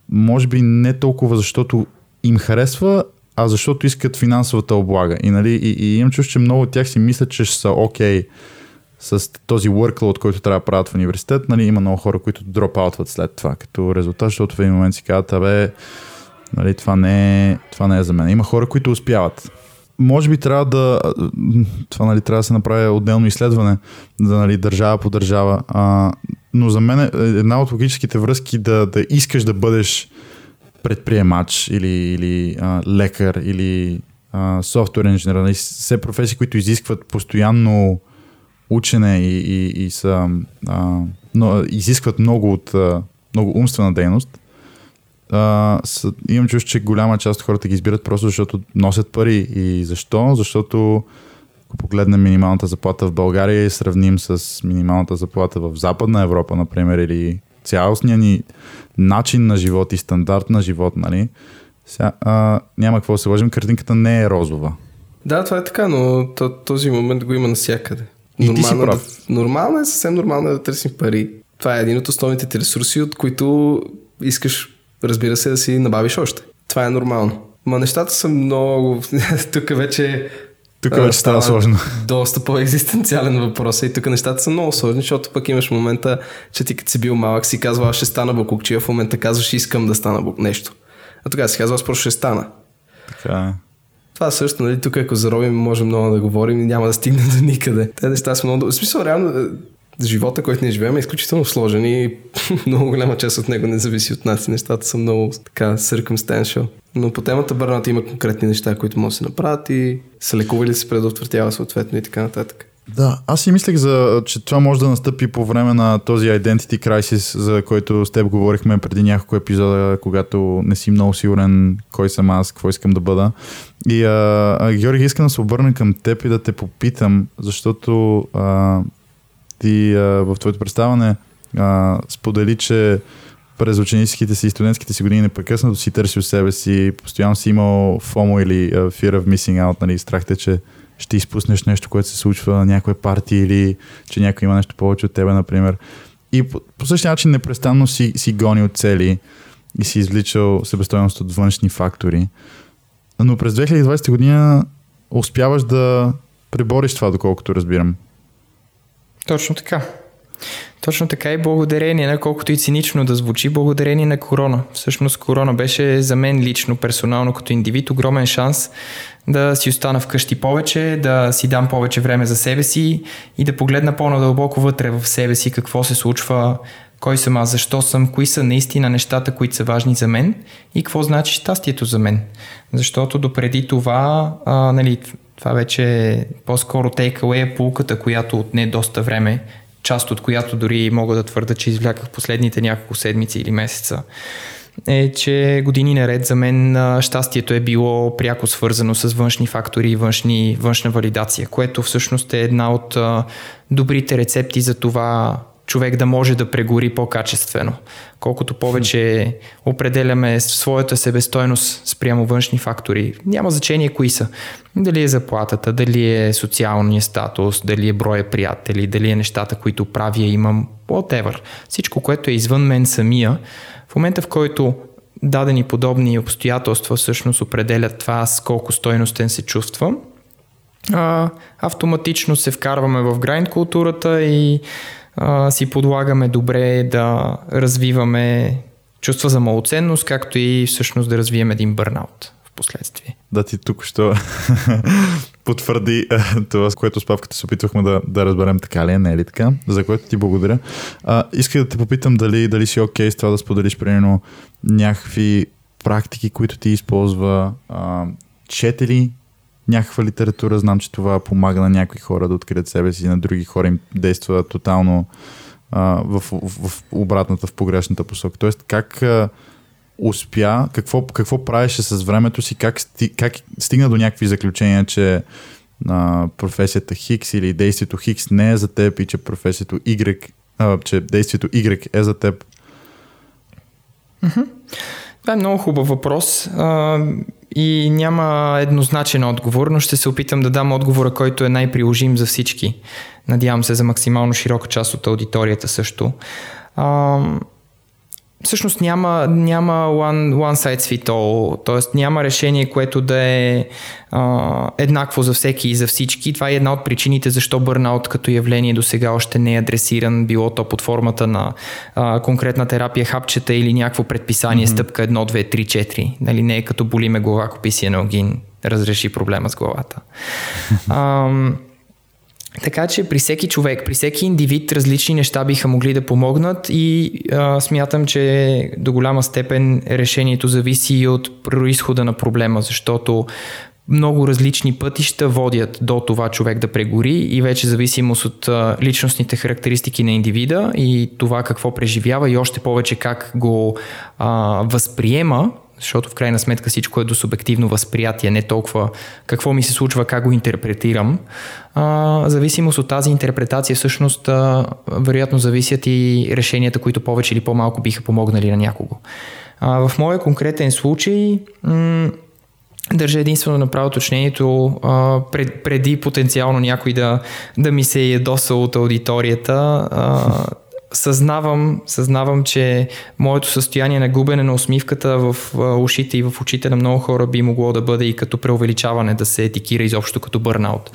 [SPEAKER 2] Може би не толкова защото им харесва, а защото искат финансовата облага. И, нали, и, и имам чувство, че много от тях си мислят, че ще са окей okay с този workload, който трябва да правят в университет. Нали, има много хора, които дропаутват след това като резултат, защото в един момент си казват, абе, нали, това, не е, това не е за мен. Има хора, които успяват може би трябва да. Това нали, трябва да се направи отделно изследване, да нали, държава по държава. А, но за мен е една от логическите връзки да, да искаш да бъдеш предприемач или, или а, лекар или софтуер инженер. Нали, все професии, които изискват постоянно учене и, и, и са, а, но, изискват много от много умствена дейност а, с, имам чувство, че голяма част от хората ги избират просто защото носят пари. И защо? Защото ако погледнем минималната заплата в България и сравним с минималната заплата в Западна Европа, например, или цялостния ни начин на живот и стандарт на живот, нали? Сега, а, няма какво да се лъжим, картинката не е розова.
[SPEAKER 3] Да, това е така, но този момент го има навсякъде.
[SPEAKER 2] И ти си прав.
[SPEAKER 3] Да, нормално е, съвсем нормално е да търсим пари. Това е един от основните ти ресурси, от които искаш разбира се, да си набавиш още. Това е нормално. Ма нещата са много... *laughs* тук вече...
[SPEAKER 2] Тук вече става сложно.
[SPEAKER 3] Доста по-екзистенциален въпрос. И тук нещата са много сложни, защото пък имаш момента, че ти като си бил малък си казва, аз ще стана букукчия, в момента казваш, искам да стана бук нещо. А тогава си казва, аз просто ще стана.
[SPEAKER 2] Така е.
[SPEAKER 3] Това също, нали, тук ако заробим, можем много да говорим и няма да стигнем до никъде. Те неща са много... В смисъл, реално, живота, който ние живеем е изключително сложен и *laughs* много голяма част от него не зависи от нас и нещата са много така circumstantial. Но по темата бърната има конкретни неща, които може да се направят и се лекува или се предотвратява съответно и така нататък.
[SPEAKER 2] Да, аз си мислех, за, че това може да настъпи по време на този Identity Crisis, за който с теб говорихме преди няколко епизода, когато не си много сигурен кой съм аз, какво искам да бъда. И а, а, Георги, искам да се обърна към теб и да те попитам, защото а, ти а, в твоето представане а, сподели, че през ученическите си и студентските си години непрекъснато си търсил себе си, постоянно си имал FOMO или uh, Fear of Missing Out, нали, страхте, че ще изпуснеш нещо, което се случва на някоя партия или че някой има нещо повече от тебе, например. И по, по същия начин непрестанно си, си гонил цели и си извличал себестойност от външни фактори. Но през 2020 година успяваш да пребориш това, доколкото разбирам.
[SPEAKER 4] Точно така. Точно така и благодарение на колкото и цинично да звучи, благодарение на корона. Всъщност корона беше за мен лично, персонално като индивид, огромен шанс да си остана вкъщи повече, да си дам повече време за себе си и да погледна по-надълбоко вътре в себе си какво се случва, кой съм аз, защо съм, кои са наистина нещата, които са важни за мен и какво значи щастието за мен. Защото допреди това, а, нали, това вече е по-скоро takeaway е полуката, която отне доста време, част от която дори мога да твърда, че извляках последните няколко седмици или месеца е, че години наред за мен щастието е било пряко свързано с външни фактори и външни, външна валидация, което всъщност е една от добрите рецепти за това човек да може да прегори по-качествено. Колкото повече определяме своята себестойност спрямо външни фактори, няма значение кои са. Дали е заплатата, дали е социалния статус, дали е броя приятели, дали е нещата, които правя, имам, whatever. Всичко, което е извън мен самия, в момента в който дадени подобни обстоятелства всъщност определят това с колко стойностен се чувствам, автоматично се вкарваме в грайнд културата и си подлагаме добре да развиваме чувства за малоценност, както и всъщност да развием един бърнаут в последствие.
[SPEAKER 2] Да, ти тук що *laughs* потвърди това, с което с павката се опитвахме да, да разберем така ли е, не е ли така, за което ти благодаря. А, исках да те попитам дали, дали си окей okay с това да споделиш, примерно, някакви практики, които ти използва, а, чете ли някаква литература. Знам, че това помага на някои хора да открият себе си, на други хора им действа тотално а, в, в, в обратната, в погрешната посока. Тоест, как а, успя, какво, какво правеше с времето си, как, сти, как стигна до някакви заключения, че на професията Хикс или действието Хикс не е за теб и че професията Y, а, че действието Y е за теб?
[SPEAKER 4] Това е много хубав въпрос а, и няма еднозначен отговор, но ще се опитам да дам отговора, който е най-приложим за всички. Надявам се за максимално широка част от аудиторията също. Всъщност няма, няма one, one size fit all, т.е. няма решение, което да е а, еднакво за всеки и за всички. Това е една от причините защо бърнаут като явление до сега още не е адресиран, било то под формата на а, конкретна терапия, хапчета или някакво предписание, mm-hmm. стъпка 1, 2, 3, 4. Нали, не е като болиме глава, ако писи еногин, разреши проблема с главата. *laughs* а, така че при всеки човек, при всеки индивид различни неща биха могли да помогнат и а, смятам, че до голяма степен решението зависи и от происхода на проблема, защото много различни пътища водят до това човек да прегори и вече зависимост от личностните характеристики на индивида и това какво преживява и още повече как го а, възприема, защото в крайна сметка всичко е до субективно възприятие, не толкова какво ми се случва, как го интерпретирам. А, зависимост от тази интерпретация всъщност а, вероятно зависят и решенията, които повече или по-малко биха помогнали на някого. А, в моя конкретен случай м- Държа единствено да направя уточнението а, пред, преди потенциално някой да, да ми се ядоса от аудиторията. А, *laughs* съзнавам, съзнавам, че моето състояние на губене на усмивката в ушите и в очите на много хора би могло да бъде и като преувеличаване, да се етикира изобщо като бърнаут.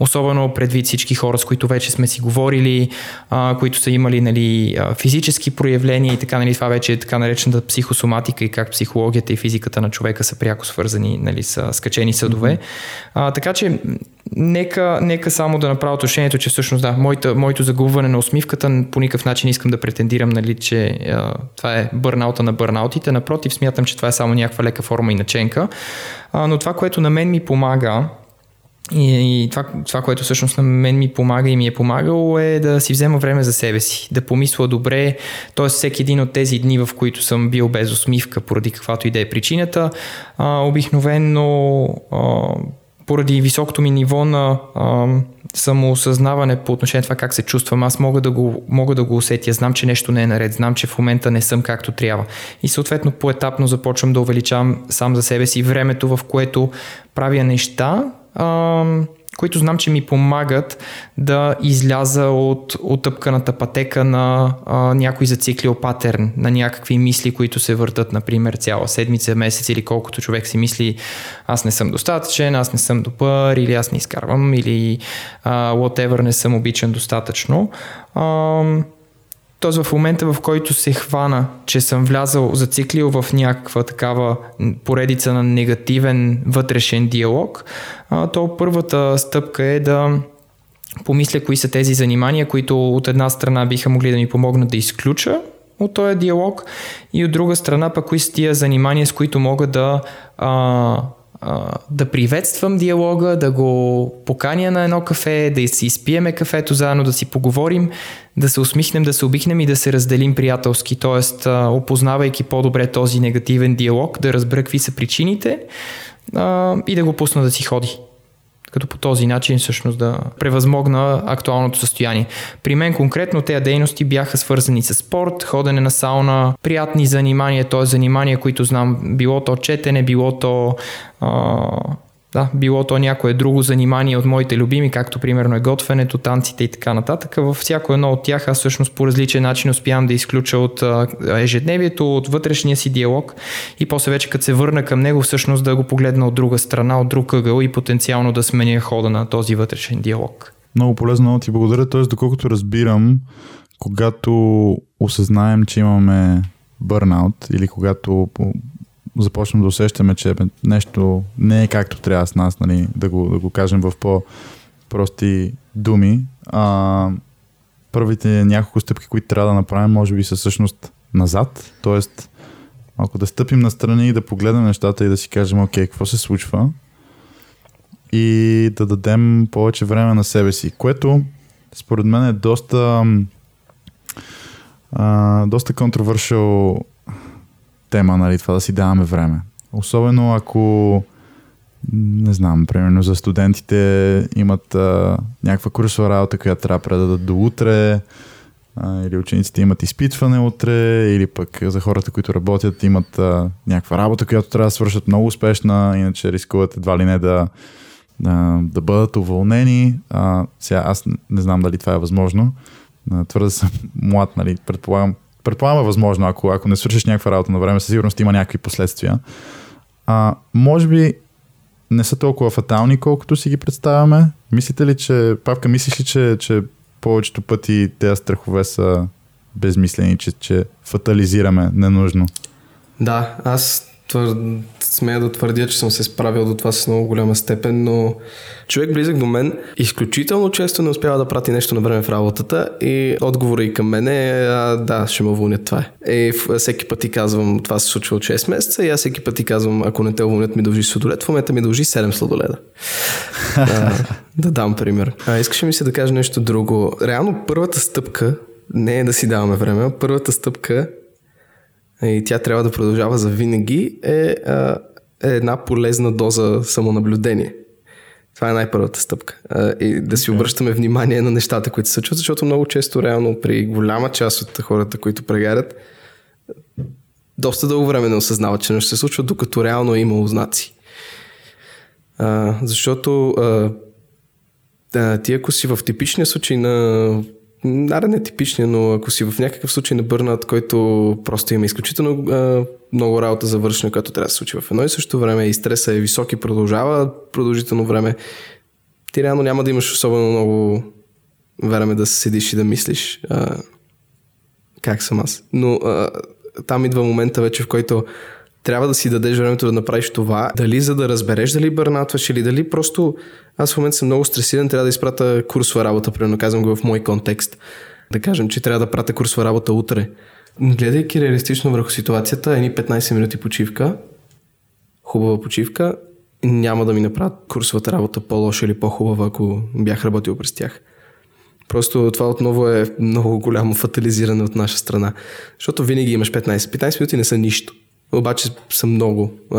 [SPEAKER 4] Особено предвид всички хора, с които вече сме си говорили, а, които са имали нали, физически проявления и така, нали, това вече е така наречената психосоматика и как психологията и физиката на човека са пряко свързани, нали, са скачени съдове. А, така че Нека, нека само да направя уточнението, че всъщност да, моята, моето загубване на усмивката по никакъв начин искам да претендирам, нали, че а, това е бърнаута на бърнаутите. Напротив, смятам, че това е само някаква лека форма и наченка. А, но това, което на мен ми помага, и, и това, това, което всъщност на мен ми помага и ми е помагало е да си взема време за себе си, да помисля добре, т.е. всеки един от тези дни, в които съм бил без усмивка, поради каквато и да е причината, а, обикновенно а, поради високото ми ниво на а, самоосъзнаване по отношение на това как се чувствам, аз мога да, го, мога да го усетя, знам, че нещо не е наред, знам, че в момента не съм както трябва. И съответно поетапно започвам да увеличавам сам за себе си времето, в което правя неща, а, които знам, че ми помагат да изляза от, от тъпканата пътека на а, някой зациклил патерн, на някакви мисли, които се въртат, например, цяла седмица, месец или колкото човек си мисли, аз не съм достатъчен, аз не съм добър, или аз не изкарвам, или а, whatever, не съм обичан достатъчно. А, Тоест в момента, в който се хвана, че съм влязал, зациклил в някаква такава поредица на негативен вътрешен диалог, то първата стъпка е да помисля кои са тези занимания, които от една страна биха могли да ми помогнат да изключа от този диалог и от друга страна пък кои са тия занимания, с които мога да а, да приветствам диалога, да го поканя на едно кафе, да си изпиеме кафето заедно, да си поговорим, да се усмихнем, да се обихнем и да се разделим приятелски, т.е. опознавайки по-добре този негативен диалог, да разбера какви са причините и да го пусна да си ходи като по този начин всъщност да превъзмогна актуалното състояние. При мен конкретно тези дейности бяха свързани с спорт, ходене на сауна, приятни занимания, т.е. занимания, които знам, било то четене, било то да, било то някое друго занимание от моите любими, както примерно е готвенето, танците и така нататък. Във всяко едно от тях аз всъщност по различен начин успявам да изключа от ежедневието, от вътрешния си диалог и после вече като се върна към него всъщност да го погледна от друга страна, от друг ъгъл и потенциално да сменя хода на този вътрешен диалог.
[SPEAKER 2] Много полезно, ти благодаря. Тоест, доколкото разбирам, когато осъзнаем, че имаме бърнаут или когато започнем да усещаме, че нещо не е както трябва с нас, нали, да, го, да го кажем в по-прости думи. А, първите няколко стъпки, които трябва да направим, може би са всъщност назад, т.е. малко да стъпим настрани и да погледнем нещата и да си кажем, окей, какво се случва и да дадем повече време на себе си, което според мен е доста а, доста контровършил тема, нали, това да си даваме време. Особено ако не знам, примерно за студентите имат а, някаква курсова работа, която трябва да предадат до утре, а, или учениците имат изпитване утре, или пък за хората, които работят, имат а, някаква работа, която трябва да свършат много успешна, иначе рискуват едва ли не да, да, да бъдат уволнени. А, сега аз не знам дали това е възможно. А, твърде съм млад, нали, предполагам, предполагам е възможно, ако, ако не свършиш някаква работа на време, със сигурност има някакви последствия. А, може би не са толкова фатални, колкото си ги представяме. Мислите ли, че, Павка, мислиш ли, че, че повечето пъти тези страхове са безмислени, че, че фатализираме ненужно?
[SPEAKER 3] Да, аз твър... смея да твърдя, че съм се справил до това с много голяма степен, но човек близък до мен изключително често не успява да прати нещо на време в работата и отговора и към мен е а, да, ще ме уволнят това е. И всеки път ти казвам, това се случва от 6 месеца и аз всеки път ти казвам, ако не те уволнят ми дължи сладолет, в момента ми дължи 7 сладоледа. *laughs* а, да дам пример. А, искаше ми се да кажа нещо друго. Реално първата стъпка не е да си даваме време, първата стъпка и тя трябва да продължава за винаги, е, е една полезна доза самонаблюдение. Това е най-първата стъпка. И да си обръщаме внимание на нещата, които се случват, защото много често, реално, при голяма част от хората, които прегарят, доста дълго време не осъзнават, че нещо се случва, докато реално е имало знаци. А, защото а, ти ако си в типичния случай на Аре не типичния, но ако си в някакъв случай на бърнат, който просто има изключително много работа за вършена, която трябва да се случи в едно и също време и стреса е висок и продължава продължително време, ти реално няма да имаш особено много време да седиш и да мислиш а, как съм аз. Но а, там идва момента вече, в който трябва да си дадеш времето да направиш това, дали за да разбереш дали бърнатваш или дали просто аз в момента съм много стресиран, трябва да изпрата курсова работа, примерно казвам го в мой контекст. Да кажем, че трябва да прата курсова работа утре. Гледайки реалистично върху ситуацията, едни 15 минути почивка, хубава почивка, няма да ми направят курсовата работа по-лоша или по-хубава, ако бях работил през тях. Просто това отново е много голямо фатализиране от наша страна. Защото винаги имаш 15. 15 минути не са нищо. Обаче са много а,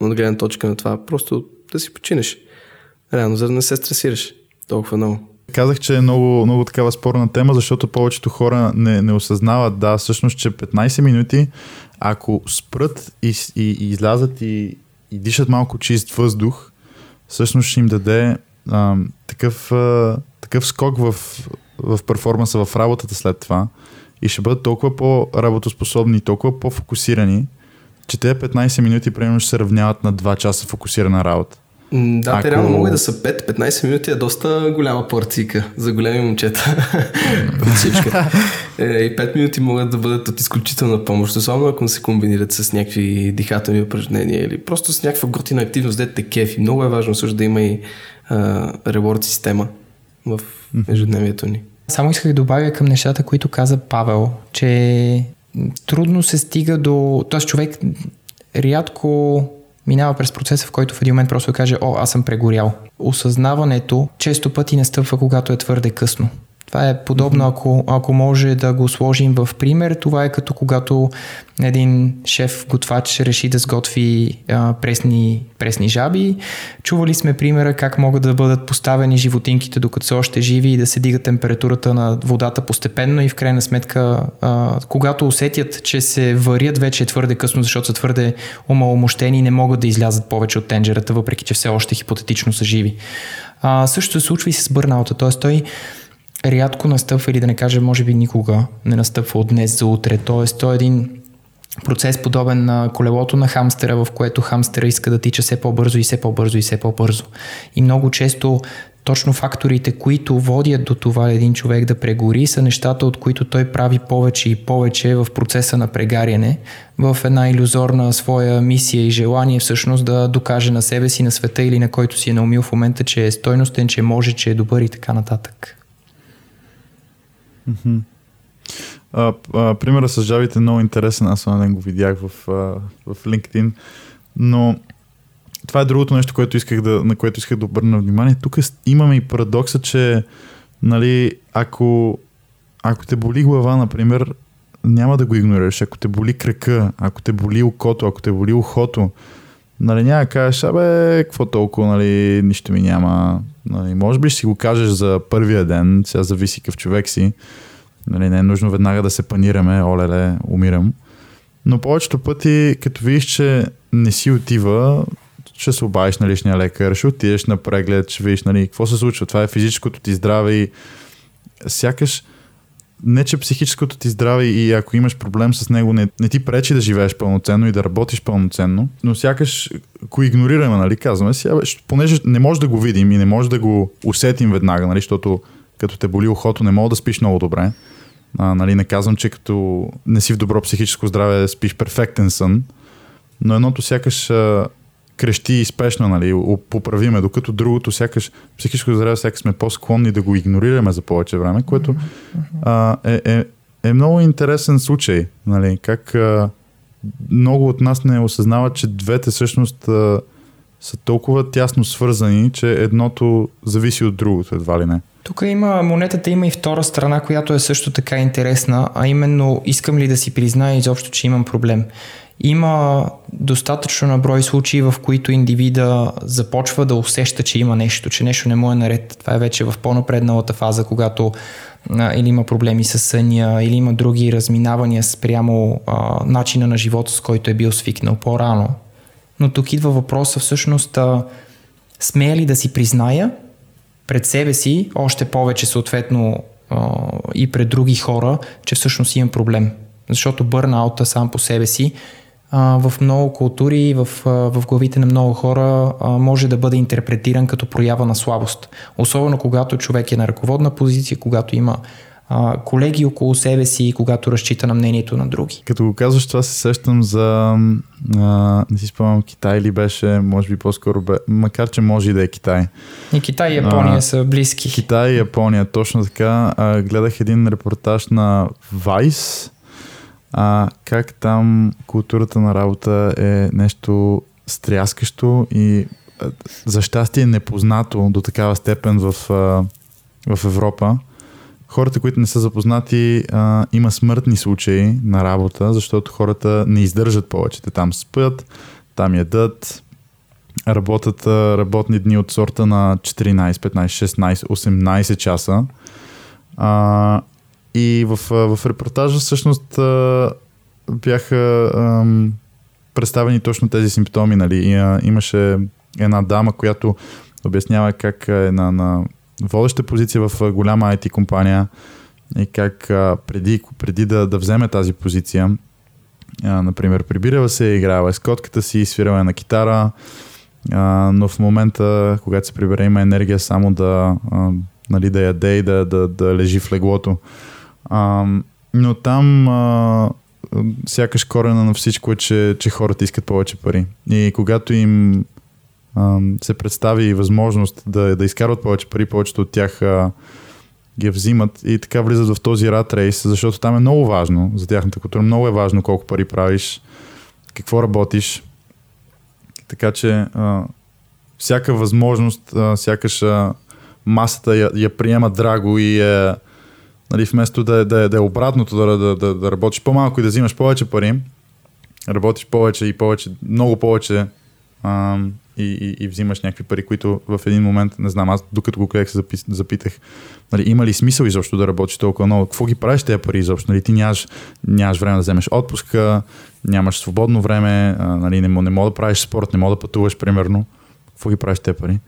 [SPEAKER 3] от гледна точка на това. Просто да си починеш. Реално, за да не се стресираш толкова много.
[SPEAKER 2] Казах, че е много, много такава спорна тема, защото повечето хора не, не осъзнават, да, всъщност, че 15 минути, ако спрат и, и, и излязат и, и дишат малко чист въздух, всъщност ще им даде а, такъв, а, такъв скок в, в перформанса в работата след това и ще бъдат толкова по-работоспособни, толкова по-фокусирани, че тези 15 минути примерно ще се равняват на 2 часа фокусирана работа.
[SPEAKER 3] Да, Ако... те реално могат да са 5-15 минути е доста голяма порцийка за големи момчета. *laughs* е, и 5 минути могат да бъдат от изключителна помощ, особено ако се комбинират с някакви дихателни упражнения или просто с някаква готина активност, дете те кефи. Много е важно също да има и реворд система в ежедневието ни.
[SPEAKER 4] Само исках да добавя към нещата, които каза Павел, че трудно се стига до... Тоест човек рядко минава през процеса, в който в един момент просто каже, о, аз съм прегорял. Осъзнаването често пъти настъпва, когато е твърде късно. Това е подобно, ако, ако може да го сложим в пример. Това е като когато един шеф готвач реши да сготви а, пресни, пресни жаби. Чували сме примера как могат да бъдат поставени животинките докато са още живи и да се дига температурата на водата постепенно и в крайна сметка, а, когато усетят, че се варят, вече е твърде късно, защото са твърде омаломощени и не могат да излязат повече от тенджерата, въпреки че все още хипотетично са живи. А, също се случва и с бърнаута, т.е. той рядко настъпва или да не кажа, може би никога не настъпва от днес за утре. Тоест, той е един процес подобен на колелото на хамстера, в което хамстера иска да тича все по-бързо и все по-бързо и все по-бързо. И много често точно факторите, които водят до това един човек да прегори, са нещата, от които той прави повече и повече в процеса на прегаряне, в една иллюзорна своя мисия и желание всъщност да докаже на себе си, на света или на който си е наумил в момента, че е стойностен, че може, че е добър и така нататък.
[SPEAKER 2] Mm-hmm. А, а, примера с жабите е много интересен, аз на го видях в, а, в LinkedIn, но това е другото нещо, което исках да, на което исках да обърна внимание. Тук имаме и парадокса, че нали, ако, ако те боли глава, например, няма да го игнорираш. Ако те боли крака, ако те боли окото, ако те боли ухото, нали, няма кажеш, абе, какво толкова, нали, нищо ми няма. Нали, може би ще си го кажеш за първия ден, сега зависи какъв човек си. Нали, не е нужно веднага да се панираме, олеле, умирам. Но повечето пъти, като видиш, че не си отива, ще се обадиш на личния лекар, ще отидеш на преглед, ще видиш нали, какво се случва. Това е физическото ти здраве и сякаш не, че психическото ти здраве и ако имаш проблем с него, не, не ти пречи да живееш пълноценно и да работиш пълноценно, но сякаш го игнорираме, нали, казваме си, понеже не може да го видим и не може да го усетим веднага, нали, защото като те боли ухото, не мога да спиш много добре. А, нали, не казвам, че като не си в добро психическо здраве спиш перфектен сън, но едното сякаш крещи и спешно, нали, поправиме, докато другото сякаш психическо здраве сякаш сме по-склонни да го игнорираме за повече време, което а, е, е, е много интересен случай, нали, как а, много от нас не осъзнават, че двете всъщност а, са толкова тясно свързани, че едното зависи от другото, едва ли не.
[SPEAKER 4] Тук има, монетата има и втора страна, която е също така интересна, а именно искам ли да си призная изобщо, че имам проблем. Има достатъчно наброй случаи, в които индивида започва да усеща, че има нещо, че нещо не му е наред. Това е вече в по-напредналата фаза, когато а, или има проблеми с съня, или има други разминавания спрямо а, начина на живота, с който е бил свикнал по-рано. Но тук идва въпроса всъщност, а, смея ли да си призная пред себе си, още повече съответно а, и пред други хора, че всъщност имам проблем. Защото бърнаута сам по себе си в много култури, в, в главите на много хора може да бъде интерпретиран като проява на слабост. Особено когато човек е на ръководна позиция, когато има колеги около себе си, когато разчита на мнението на други.
[SPEAKER 2] Като го казваш, това се сещам за, а, не си спомням, Китай ли беше, може би по-скоро бе, макар че може и да е Китай.
[SPEAKER 4] И Китай и Япония а, са близки.
[SPEAKER 2] Китай и Япония, точно така. А, гледах един репортаж на Vice, а, как там културата на работа е нещо стряскащо и за щастие непознато до такава степен в, в Европа. Хората, които не са запознати, а, има смъртни случаи на работа, защото хората не издържат повече. Те там спят, там ядат, работят работни дни от сорта на 14, 15, 16, 18 часа. А, и в, в репортажа всъщност бяха ам, представени точно тези симптоми. Нали? И, а, имаше една дама, която обяснява как е на, на водеща позиция в голяма IT компания и как а, преди, преди да, да вземе тази позиция, а, например, прибирала се, играла е с котката си, свирала е на китара, а, но в момента, когато се прибере, има енергия само да, а, нали, да яде и да, да, да лежи в леглото. А, но там а, сякаш корена на всичко е, че, че хората искат повече пари. И когато им а, се представи възможност да, да изкарват повече пари, повечето от тях а, ги взимат и така влизат в този рад рейс, защото там е много важно за тяхната култура. Много е важно колко пари правиш, какво работиш. Така че а, всяка възможност, а, сякаш а, масата я, я приема драго и е нали, вместо да, да, да е обратното, да, да, да, да работиш по-малко и да взимаш повече пари, работиш повече и повече, много повече а, и, и, и взимаш някакви пари, които в един момент, не знам, аз докато го гледах се запитах, нали, има ли смисъл изобщо да работиш толкова много? Какво ги правиш тези пари изобщо? Нали, ти нямаш, нямаш време да вземеш отпуска, нямаш свободно време, а, нали, не, не мога да правиш спорт, не мога да пътуваш, примерно. Какво ги правиш тези пари?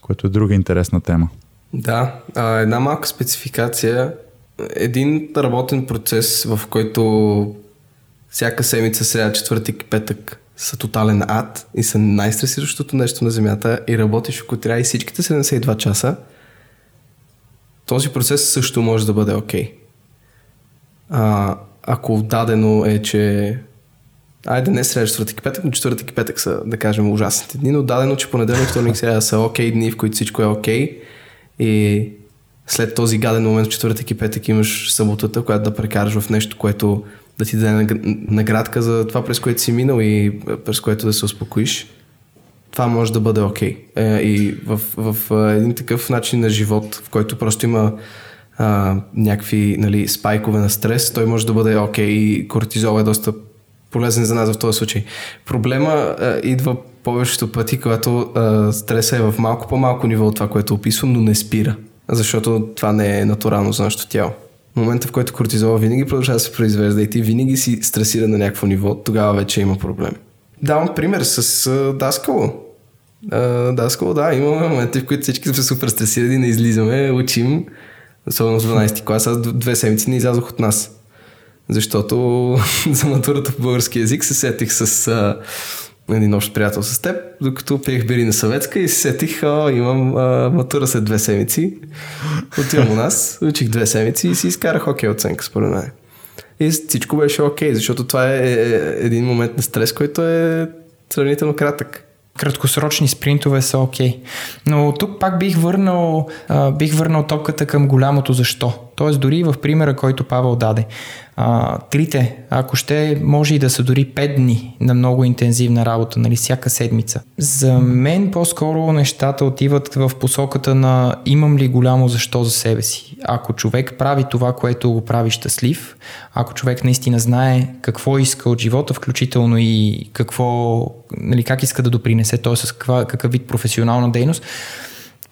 [SPEAKER 2] Което е друга интересна тема.
[SPEAKER 3] Да, а, една малка спецификация един работен процес, в който всяка седмица, сряда, четвъртък и петък са тотален ад и са най-стресиращото нещо на Земята и работиш ако трябва и всичките 72 часа, този процес също може да бъде окей. Okay. Ако дадено е, че Айде не среща четвъртък и петък, но четвъртък и петък са, да кажем, ужасните дни, но дадено, че понеделник, вторник, сега са окей okay дни, в които всичко е окей okay, и след този гаден момент в четвъртък и петък имаш съботата, която да прекараш в нещо, което да ти даде наградка за това, през което си минал и през което да се успокоиш. Това може да бъде окей. Okay. Е, и в, в един такъв начин на живот, в който просто има а, някакви нали, спайкове на стрес, той може да бъде окей okay. и кортизол е доста полезен за нас в този случай. Проблема а, идва повечето пъти, когато а, стреса е в малко по-малко ниво от това, което описвам, но не спира. Защото това не е натурално за нашето тяло. В момента, в който кортизола винаги продължава да се произвежда и ти винаги си стресира на някакво ниво, тогава вече има проблем. Давам пример с Даскало. Даскало, да, имаме моменти, в които всички сме супер стресирани, не излизаме, учим, особено в 12 клас. Аз две седмици не излязох от нас. Защото *laughs* за матурата по български язик се сетих с а, един общ приятел с теб, докато пиех бери на съветска и се сетих, а, имам а, матура след две седмици. Отивам у нас, учих две седмици и си изкарах окей оценка според мен. И всичко беше окей, защото това е, е един момент на стрес, който е сравнително кратък
[SPEAKER 4] краткосрочни спринтове са окей. Okay. Но тук пак бих върнал, а, бих върнал топката към голямото защо. Тоест дори в примера, който Павел даде. А, трите, ако ще, може и да са дори 5 дни на много интензивна работа, нали, всяка седмица. За мен по-скоро нещата отиват в посоката на имам ли голямо защо за себе си. Ако човек прави това, което го прави щастлив, ако човек наистина знае какво иска от живота, включително и какво, нали, как иска да допринесе, т.е. с каква, какъв вид професионална дейност,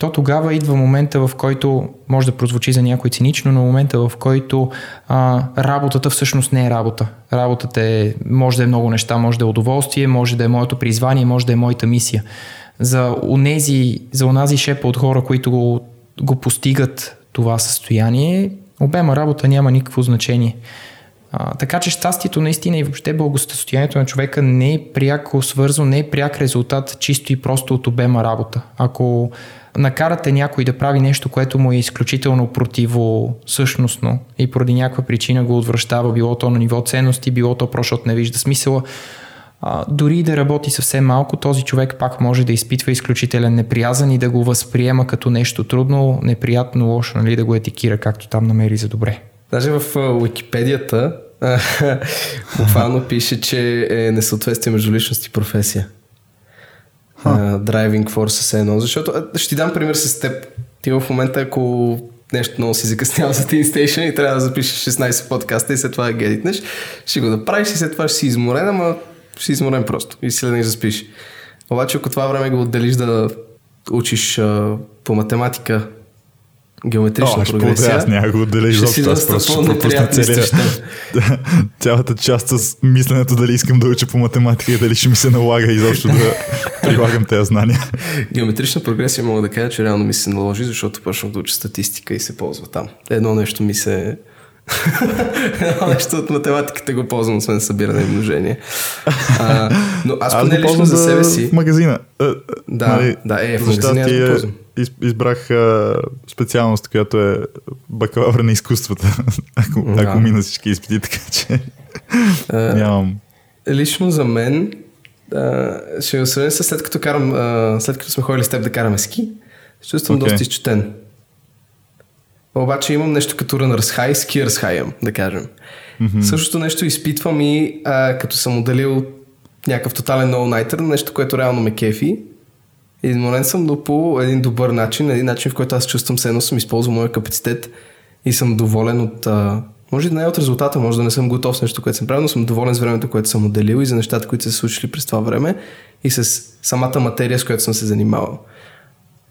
[SPEAKER 4] то тогава идва момента, в който може да прозвучи за някой цинично, но момента, в който а, работата всъщност не е работа. Работата е, може да е много неща, може да е удоволствие, може да е моето призвание, може да е моята мисия. За унези, за унази шепа от хора, които го, го постигат това състояние, обема работа няма никакво значение. А, така че щастието наистина и въобще благосъстоянието на човека не е пряко свързано, не е пряк резултат чисто и просто от обема работа. Ако накарате някой да прави нещо, което му е изключително противо същностно и поради някаква причина го отвръщава, било то на ниво ценности, било то просто не вижда смисъла, а, дори да работи съвсем малко, този човек пак може да изпитва изключителен неприязан и да го възприема като нещо трудно, неприятно, лошо, нали, да го етикира както там намери за добре.
[SPEAKER 3] Даже в Уикипедията *laughs* буквално пише, че е несъответствие между личност и професия driving force е едно. Защото ще ти дам пример с теб. Ти в момента, ако нещо много си закъснял за Teen Station и трябва да запишеш 16 подкаста и след това да гедитнеш, ще го направиш и след това ще си изморен, ама ще си изморен просто и си да не заспиш. Обаче ако това време го отделиш да учиш а, по математика геометрична О, прогресия.
[SPEAKER 2] Аз няма го отделя изобщо, аз просто ще пропусна целия, *laughs* цялата част с мисленето дали искам да уча по математика и дали ще ми се налага изобщо да *laughs* прилагам тези знания.
[SPEAKER 3] Геометрична прогресия мога да кажа, че реално ми се наложи, защото почнах да уча статистика и се ползва там. Едно нещо ми се *laughs* нещо от математиката го ползвам, освен събиране и множение. А, но аз, аз поне лично за себе си...
[SPEAKER 2] Магазина.
[SPEAKER 3] Да, нали, да, е, в магазина аз го ползвам
[SPEAKER 2] избрах а, специалност, която е бакалавър на изкуствата, *laughs* ако, да. ако мина всички изпити, така че а, *laughs* нямам.
[SPEAKER 3] Лично за мен, а, ще го сравня след като, карам, а, след като сме ходили с теб да караме ски, чувствам okay. доста изчетен. Обаче имам нещо като runner's high, skiers high, да кажем. Mm-hmm. Същото нещо изпитвам и а, като съм отделил някакъв тотален all-nighter, нещо, което реално ме кефи Изморен съм, но по един добър начин, един начин, в който аз чувствам се едно съм използвал моя капацитет и съм доволен от... А, може да не е от резултата, може да не съм готов с нещо, което съм правил, но съм доволен с времето, което съм отделил и за нещата, които са се случили през това време и с самата материя, с която съм се занимавал.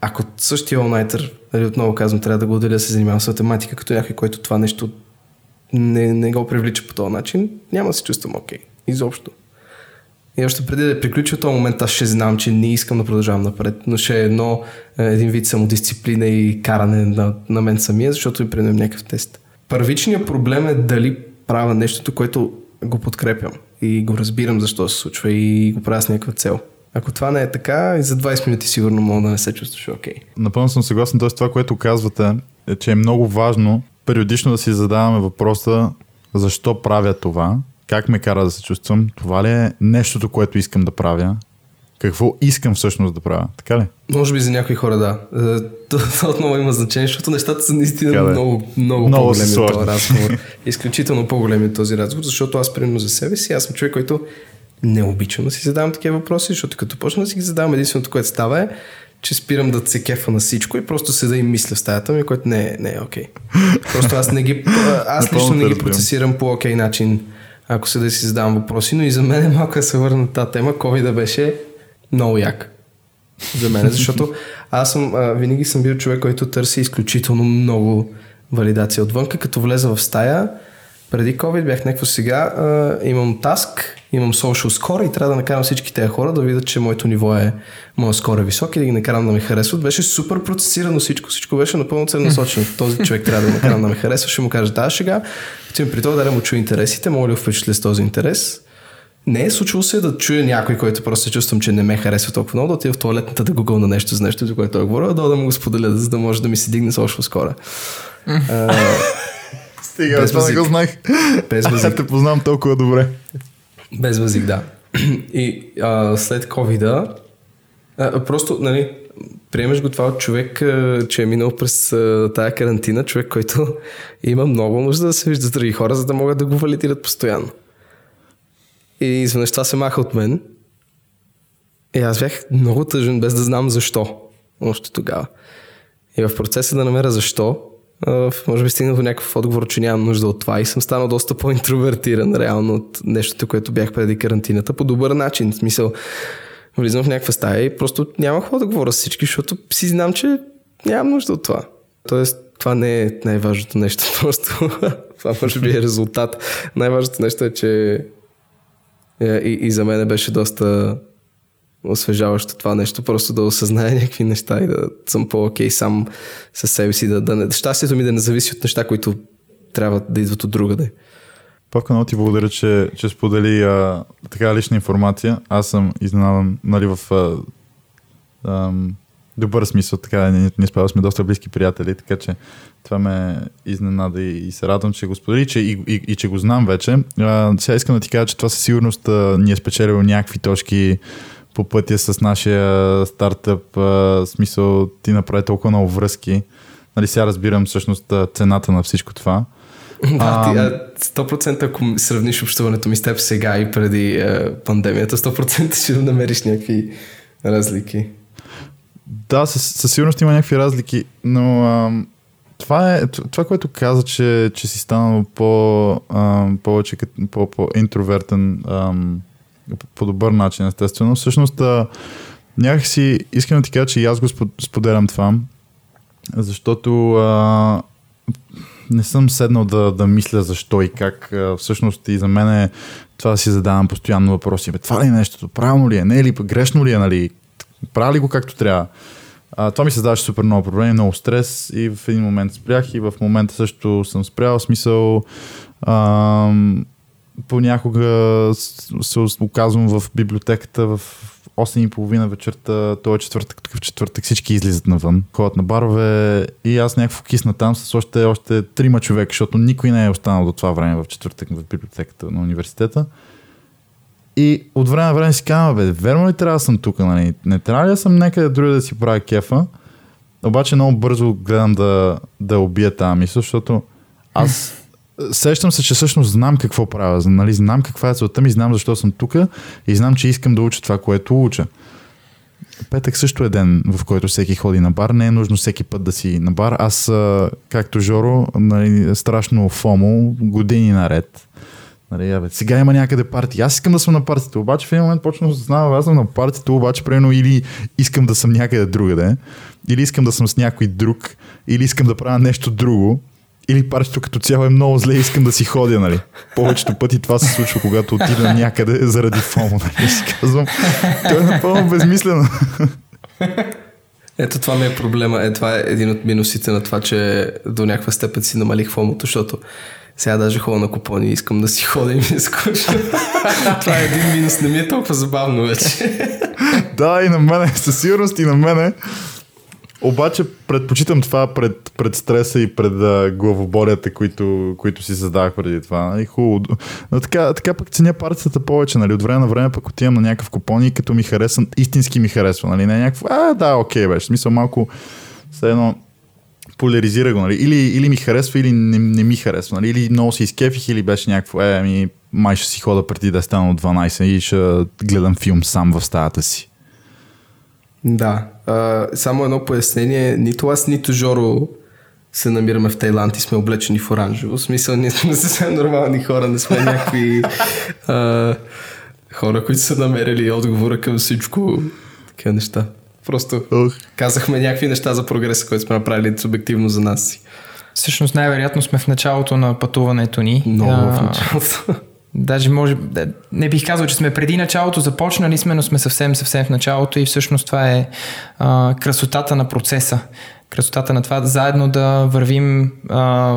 [SPEAKER 3] Ако същия онлайтер, нали, отново казвам, трябва да го отделя да се занимава с математика, като някой, който това нещо не, не го привлича по този начин, няма да се чувствам окей. Okay. Изобщо. И още преди да приключи този момент, аз ще знам, че не искам да продължавам напред, но ще е едно, е, един вид самодисциплина и каране на, на мен самия, защото ми принем някакъв тест. Първичният проблем е дали правя нещото, което го подкрепям и го разбирам защо се случва и го правя с някаква цел. Ако това не е така, и за 20 минути сигурно мога да не се чувстваш окей. Okay.
[SPEAKER 2] Напълно съм съгласен, т.е. това, което казвате, е, че е много важно периодично да си задаваме въпроса защо правя това как ме кара да се чувствам? Това ли е нещото, което искам да правя? Какво искам всъщност да правя? Така ли?
[SPEAKER 3] Може би за някои хора да. Е, това отново има значение, защото нещата са наистина така, много, много, много по-големи от този разговор. *laughs* Изключително по-големи от този разговор, защото аз примерно за себе си, аз съм човек, който не обичам да си задавам такива въпроси, защото като почна да си ги задавам, единственото, което става е, че спирам да се кефа на всичко и просто седа и мисля в стаята ми, което не е, не е окей. Okay. Просто аз не ги, *laughs* аз лично не ги процесирам по окей okay начин ако се да си задавам въпроси, но и за мен *laughs* е малко да се върна тази тема. COVID беше много як за мен, *laughs* защото аз съм, а, винаги съм бил човек, който търси изключително много валидация отвънка, като влеза в стая, преди COVID бях някакво сега, а, имам таск, имам social score и трябва да накарам всички тези хора да видят, че моето ниво е, моят скор е висок и да ги накарам да ме харесват. Беше супер процесирано всичко, всичко беше напълно целенасочено. Този човек трябва да накарам да ме харесва, ще му кажа тази шега, отивам при това да му чуя интересите, мога ли да впечатля с този интерес. Не е случило се да чуя някой, който просто се чувствам, че не ме харесва толкова много, да отида в туалетната да гугълна нещо за нещо, за което той говоря, да, да му го споделя, за да може да ми се дигне social скоро.
[SPEAKER 2] Стига, без това не го знаех.
[SPEAKER 3] Без
[SPEAKER 2] Аз те познавам толкова добре.
[SPEAKER 3] Без възик, да. *clears throat* И а, след covid просто, нали, приемаш го това от човек, че е минал през тая карантина, човек, който *laughs* има много нужда да се вижда с други хора, за да могат да го валидират постоянно. И изведнъж това се маха от мен. И аз бях много тъжен, без да знам защо. Още тогава. И в процеса да намеря защо, може би стигнал до някакъв отговор, че нямам нужда от това и съм станал доста по-интровертиран реално от нещото, което бях преди карантината по добър начин. В смисъл, влизам в някаква стая и просто няма какво да говоря с всички, защото си знам, че нямам нужда от това. Тоест, това не е най-важното нещо, *laughs* просто това може би е резултат. Най-важното нещо е, че е, и, и за мен беше доста освежаващо това нещо, просто да осъзная някакви неща и да съм по-окей сам със себе си. Да, да не, щастието ми да не зависи от неща, които трябва да идват от другаде.
[SPEAKER 2] Павка, много ти благодаря, че, че сподели а, така лична информация. Аз съм изненадан нали, в а, а, добър смисъл. Така, ние, ние сме доста близки приятели, така че това ме изненада и, и се радвам, че го сподели че, и, и, и, че го знам вече. А, сега искам да ти кажа, че това със сигурност а, ни е спечелило някакви точки по пътя с нашия стартъп, а, смисъл ти направи толкова много връзки. Нали, сега разбирам всъщност цената на всичко това. *laughs*
[SPEAKER 3] Да, ти, 100% ако сравниш общуването ми с теб сега и преди е, пандемията, 100% ще намериш някакви разлики.
[SPEAKER 2] Да, със, със сигурност има някакви разлики, но а, това е това, което каза, че, че си станал по, а, повече по, по-интровертен по добър начин, естествено. Всъщност, а, някакси искам да ти кажа, че и аз го споделям това, защото а, не съм седнал да, да мисля защо и как. Всъщност и за мен е това да си задавам постоянно въпроси. Бе, това ли е нещото? Правилно ли е? Не е ли? Грешно ли е? Нали? Прави ли го както трябва? А, това ми създаваше супер много проблеми, много стрес и в един момент спрях и в момента също съм спрял. Смисъл, а, понякога се оказвам в библиотеката в 8.30 вечерта, този четвъртък, такъв четвъртък, всички излизат навън, ходят на барове и аз някакво кисна там с още, още трима човека, защото никой не е останал до това време в четвъртък в библиотеката на университета. И от време на време си казвам, бе, верно ли трябва да съм тук, нали? Не трябва ли да съм някъде друга да си правя кефа? Обаче много бързо гледам да, да убия тази мисъл, защото аз сещам се, че всъщност знам какво правя, нали, знам каква е целта ми, знам защо съм тук и знам, че искам да уча това, което уча. Петък също е ден, в който всеки ходи на бар. Не е нужно всеки път да си на бар. Аз, както Жоро, нали, страшно фомо, години наред. Нали, бе, сега има някъде парти. Аз искам да съм на партито, обаче в един момент почвам да знам, аз съм на партито, обаче примерно или искам да съм някъде другаде, или искам да съм с някой друг, или искам да правя нещо друго или парчето като цяло е много зле и искам да си ходя, нали? Повечето пъти това се случва, когато отида някъде заради фомо, нали? Си казвам, то е напълно безмислено.
[SPEAKER 3] Ето това ми е проблема. Е, това е един от минусите на това, че до някаква степен си намалих фомото, защото сега даже ходя на купони и искам да си ходя и ми е скучно. *laughs* това е един минус. Не ми е толкова забавно вече.
[SPEAKER 2] да, и на мене, със сигурност и на мене. Обаче предпочитам това пред, пред стреса и пред а, главоболията, които, които си създавах преди това. И хубаво. Но така, така пък ценя партията повече, нали? От време на време пък отивам на някакъв купон и като ми харесва, истински ми харесва, нали? Не е някакво, а, да, окей, беше. Смисъл малко, все едно, поляризира го, нали? Или, или ми харесва, или не, не ми харесва, нали? Или много се изкефих, или беше някакво, е, ами, май ще си хода преди да е станало 12 и ще гледам филм сам в стаята си.
[SPEAKER 3] Да. А, само едно пояснение. Нито аз, нито Жоро се намираме в Тайланд и сме облечени в оранжево. В смисъл, ние сме съвсем нормални хора, не сме някакви а, Хора, които са намерили отговора към всичко. Такива неща. Просто
[SPEAKER 2] Ох.
[SPEAKER 3] казахме някакви неща за прогреса, който сме направили субективно за нас си.
[SPEAKER 4] Всъщност най-вероятно сме в началото на пътуването ни.
[SPEAKER 3] Много
[SPEAKER 4] А,
[SPEAKER 3] в началото.
[SPEAKER 4] Даже може, не бих казал, че сме преди началото, започнали сме, но сме съвсем, съвсем в началото и всъщност това е а, красотата на процеса. Красотата на това заедно да вървим а,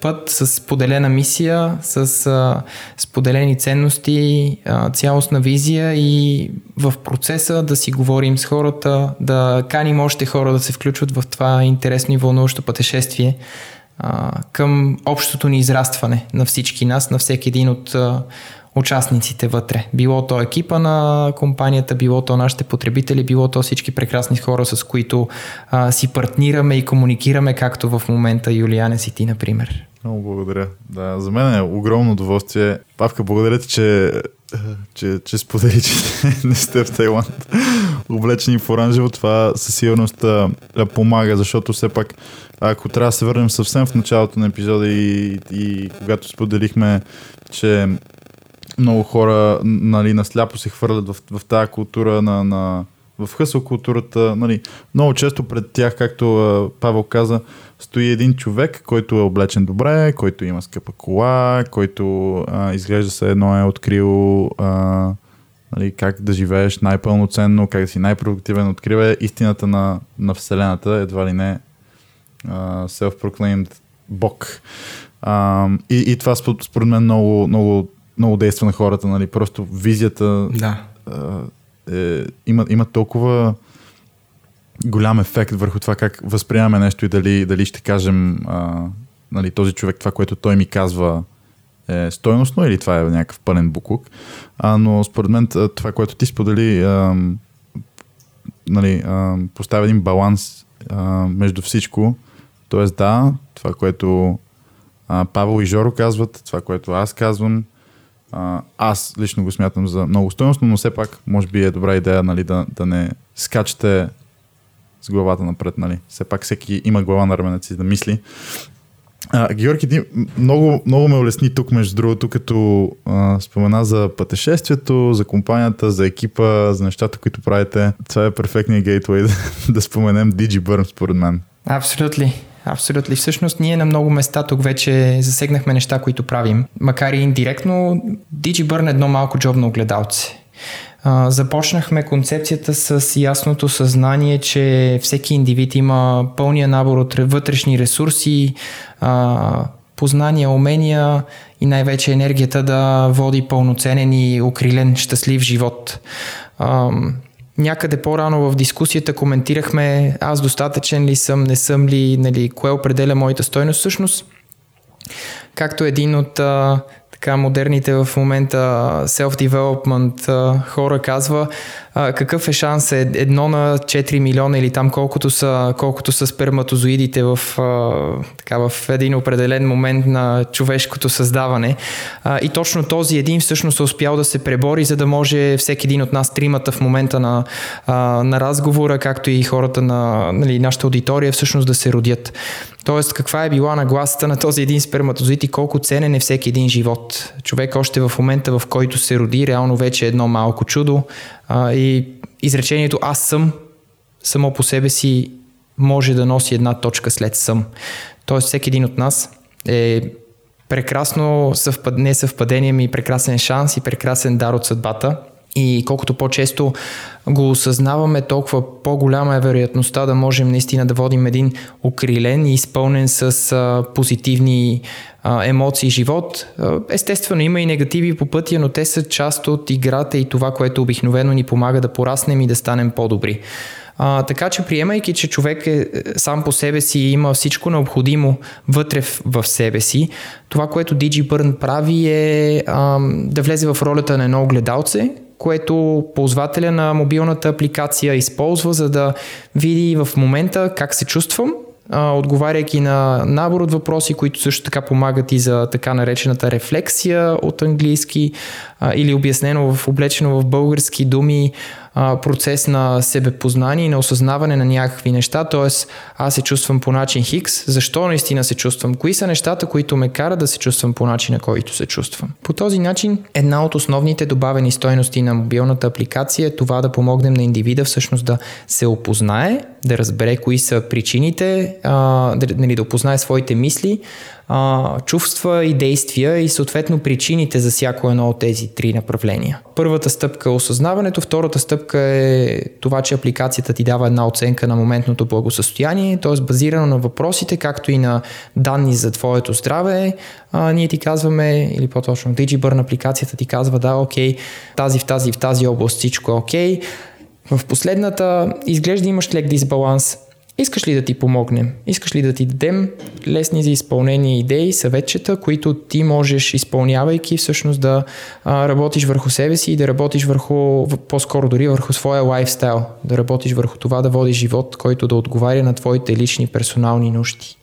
[SPEAKER 4] път с поделена мисия, с а, споделени ценности, а, цялостна визия и в процеса да си говорим с хората, да каним още хора да се включват в това интересно и вълнуващо пътешествие а, към общото ни израстване на всички нас, на всеки един от а, участниците вътре. Било то екипа на компанията, било то нашите потребители, било то всички прекрасни хора, с които а, си партнираме и комуникираме, както в момента Юлиане си ти, например.
[SPEAKER 2] Много благодаря. Да, за мен е огромно удоволствие. Павка, благодаря ти, че, че, че сподели, че *laughs* не сте в Тайланд. Облечени в оранжево, това със сигурност а, помага, защото все пак, ако трябва да се върнем съвсем в началото на епизода и, и когато споделихме, че много хора нали, насляпо се хвърлят в, в тази култура на, на в хъсъл културата, нали, много често пред тях, както а, Павел каза, стои един човек, който е облечен добре, който има скъпа кола, който а, изглежда се едно е открил а, нали, как да живееш най-пълноценно, как да си най-продуктивен, открива истината на, на Вселената, едва ли не а, self-proclaimed Бог. А, и, и това спо- според мен много, много, много действа на хората, нали, просто визията
[SPEAKER 3] Да.
[SPEAKER 2] а, е, има, има толкова голям ефект върху това как възприемаме нещо и дали, дали ще кажем а, нали, този човек това, което той ми казва е стойностно или това е някакъв пълен буклук. А, но според мен това, което ти сподели, а, нали, а, поставя един баланс а, между всичко. Тоест да, това, което а, Павел и Жоро казват, това, което аз казвам, а, аз лично го смятам за много стойностно, но все пак може би е добра идея нали, да, да не скачате с главата напред. Нали. Все пак всеки има глава на раменец си да мисли. А, Георги, ти много, много ме улесни тук, между другото, като а, спомена за пътешествието, за компанията, за екипа, за нещата, които правите. Това е перфектният гейтвей *laughs* да, да споменем DigiBurn, според мен.
[SPEAKER 4] Абсолютно. Абсолютно. Всъщност ние на много места тук вече засегнахме неща, които правим. Макар и индиректно, DigiBurn е едно малко джобно огледалце. Започнахме концепцията с ясното съзнание, че всеки индивид има пълния набор от вътрешни ресурси, а, познания, умения и най-вече енергията да води пълноценен и укрилен щастлив живот. А, някъде по-рано в дискусията коментирахме аз достатъчен ли съм, не съм ли, нали, кое определя моята стойност. Всъщност, както един от а, така модерните в момента self-development хора казва, какъв е шанс е едно на 4 милиона или там колкото са, колкото са сперматозоидите в, а, така, в един определен момент на човешкото създаване. А, и точно този един всъщност е успял да се пребори, за да може всеки един от нас тримата в момента на, а, на разговора, както и хората на нали, нашата аудитория всъщност да се родят. Тоест, каква е била нагласата на този един сперматозоид и колко ценен е всеки един живот. Човек още в момента, в който се роди, реално вече е едно малко чудо а, и изречението аз съм само по себе си може да носи една точка след съм. Тоест, всеки един от нас е прекрасно съвпад... не съвпадение, ми прекрасен шанс и прекрасен дар от съдбата. И колкото по-често го осъзнаваме, толкова по-голяма е вероятността да можем наистина да водим един укрилен и изпълнен с позитивни емоции живот. Естествено, има и негативи по пътя, но те са част от играта и това, което обикновено ни помага да пораснем и да станем по-добри. А, така че приемайки, че човек е сам по себе си и има всичко необходимо вътре в, в себе си, това, което DigiBurn прави е а, да влезе в ролята на едно огледалце, което ползвателя на мобилната апликация използва, за да види в момента как се чувствам, отговаряйки на набор от въпроси, които също така помагат и за така наречената рефлексия от английски или обяснено в облечено в български думи, процес на себепознание и на осъзнаване на някакви неща, т.е. аз се чувствам по начин Хикс, защо наистина се чувствам, кои са нещата, които ме карат да се чувствам по начина, който се чувствам. По този начин една от основните добавени стойности на мобилната апликация е това да помогнем на индивида всъщност да се опознае, да разбере кои са причините, а, да, нали, да опознае своите мисли, а, чувства и действия и съответно причините за всяко едно от тези три направления. Първата стъпка е осъзнаването, втората стъпка е това, че апликацията ти дава една оценка на моментното благосъстояние, т.е. базирано на въпросите, както и на данни за твоето здраве. А, ние ти казваме, или по-точно DigiBurn апликацията ти казва, да, окей, тази в тази в тази област всичко е окей. В последната изглежда имаш лек дисбаланс, Искаш ли да ти помогнем? Искаш ли да ти дадем лесни за изпълнение идеи, съветчета, които ти можеш, изпълнявайки всъщност да а, работиш върху себе си и да работиш върху, по-скоро дори върху своя лайфстайл, да работиш върху това да водиш живот, който да отговаря на твоите лични персонални нужди.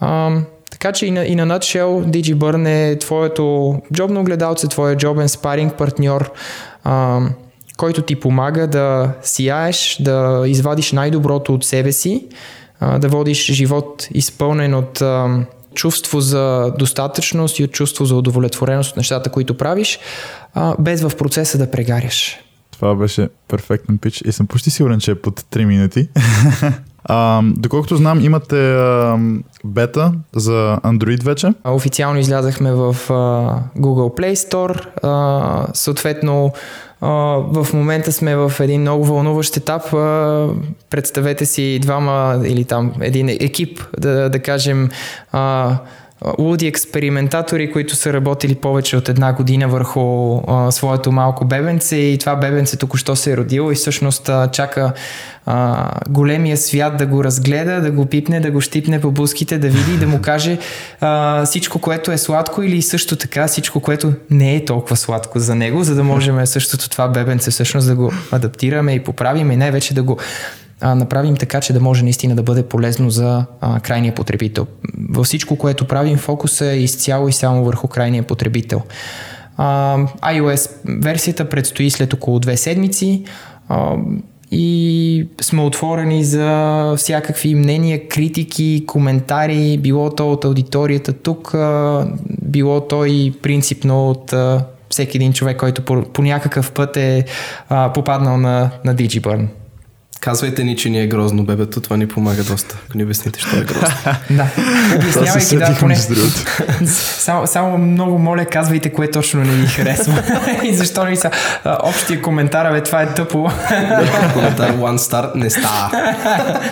[SPEAKER 4] А, така че и на, и на DigiBurn е твоето джобно огледалце, твоя джобен спаринг партньор, а, който ти помага да сияеш, да извадиш най-доброто от себе си, да водиш живот изпълнен от чувство за достатъчност и от чувство за удовлетвореност от нещата, които правиш, без в процеса да прегаряш.
[SPEAKER 2] Това беше перфектен пич и съм почти сигурен, че е под 3 минути. *laughs* А, доколкото знам, имате а, бета за Android вече.
[SPEAKER 4] Официално излязахме в а, Google Play Store. А, съответно, в момента сме в един много вълнуващ етап. представете си двама или там един екип, да, да кажем, луди експериментатори, които са работили повече от една година върху а, своето малко бебенце и това бебенце току-що се е родило и всъщност а, чака а, големия свят да го разгледа, да го пипне, да го щипне по буските, да види и да му каже а, всичко, което е сладко или също така всичко, което не е толкова сладко за него, за да можем същото това бебенце всъщност да го адаптираме и поправим и най-вече да го а, направим така, че да може наистина да бъде полезно за а, крайния потребител. Във всичко, което правим, фокуса е изцяло и само върху крайния потребител. А, iOS версията предстои след около две седмици а, и сме отворени за всякакви мнения, критики, коментари, било то от аудиторията тук, било то и принципно от всеки един човек, който по, по някакъв път е а, попаднал на, на DigiBurn.
[SPEAKER 3] Казвайте ни, че ни е грозно бебето, това ни помага доста, ако ни обясните, що е грозно. *laughs*
[SPEAKER 4] да, обяснявайки, да, поне. само, само много моля, казвайте кое точно не ви харесва. *laughs* и защо не са общия коментар, бе, това е тъпо. *laughs*
[SPEAKER 3] коментар one star, не става.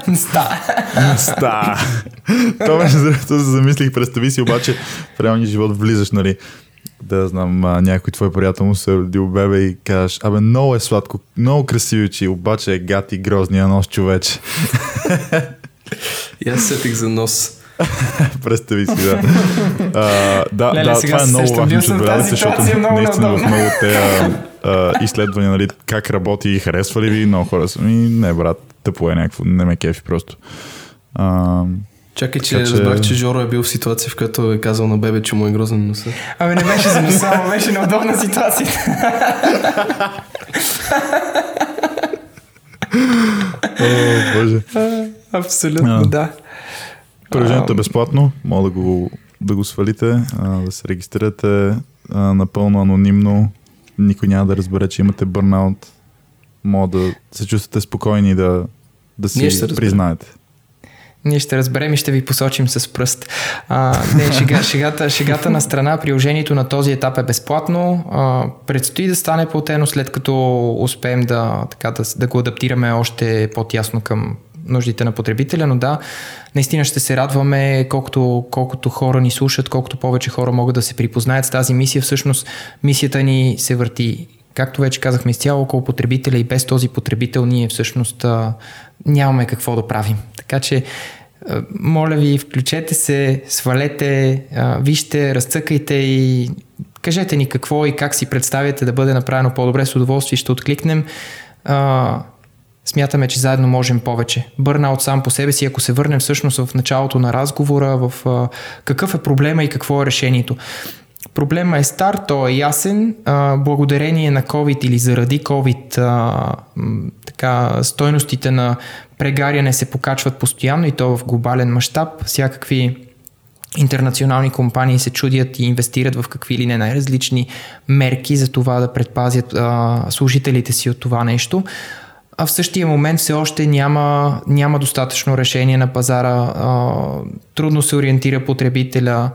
[SPEAKER 4] не става.
[SPEAKER 2] Не става. Това между другото се замислих, представи си обаче в реалния живот влизаш, нали, да знам, а, някой твой приятел му се родил бебе и кажеш, абе, много е сладко, много красиво, че обаче е гати грозния нос човече.
[SPEAKER 3] И аз сетих за нос. *laughs*
[SPEAKER 2] Представи си, да. А, да, Леле, да, това е много важно, че отбелязате, защото наистина в много те изследвания, нали, как работи и харесва ли ви, много хора са ми, не брат, тъпо е някакво, не ме кефи просто. А,
[SPEAKER 3] Чакай, че, че разбрах, че Жоро е бил в ситуация, в която е казал на бебе, че му е грозен носа.
[SPEAKER 4] Ами не беше за носа, ама беше неудобна ситуация.
[SPEAKER 2] О, боже.
[SPEAKER 4] Абсолютно, да.
[SPEAKER 2] Приложението е безплатно, мога да го, да го свалите, да се регистрирате напълно анонимно. Никой няма да разбере, че имате бърнаут. Мога да се чувствате спокойни да, да си признаете.
[SPEAKER 4] Ние ще разберем и ще ви посочим с пръст. А, не, шега, шегата, шегата на страна, приложението на този етап е безплатно. А, предстои да стане платено след като успеем да, така, да, да го адаптираме още по-тясно към нуждите на потребителя, но да, наистина ще се радваме колкото, колкото хора ни слушат, колкото повече хора могат да се припознаят с тази мисия. Всъщност мисията ни се върти както вече казахме, изцяло около потребителя и без този потребител ние всъщност нямаме какво да правим. Така че, а, моля ви, включете се, свалете, а, вижте, разцъкайте и кажете ни какво и как си представяте да бъде направено по-добре с удоволствие, ще откликнем. Смятаме, че заедно можем повече. Бърнаут сам по себе си, ако се върнем всъщност в началото на разговора, в какъв е проблема и какво е решението. Проблема е стар, той е ясен. Благодарение на COVID или заради COVID така, стойностите на прегаряне се покачват постоянно и то в глобален мащаб. Всякакви интернационални компании се чудят и инвестират в какви ли не най-различни мерки за това да предпазят а, служителите си от това нещо. А в същия момент все още няма, няма достатъчно решение на пазара, а, трудно се ориентира потребителя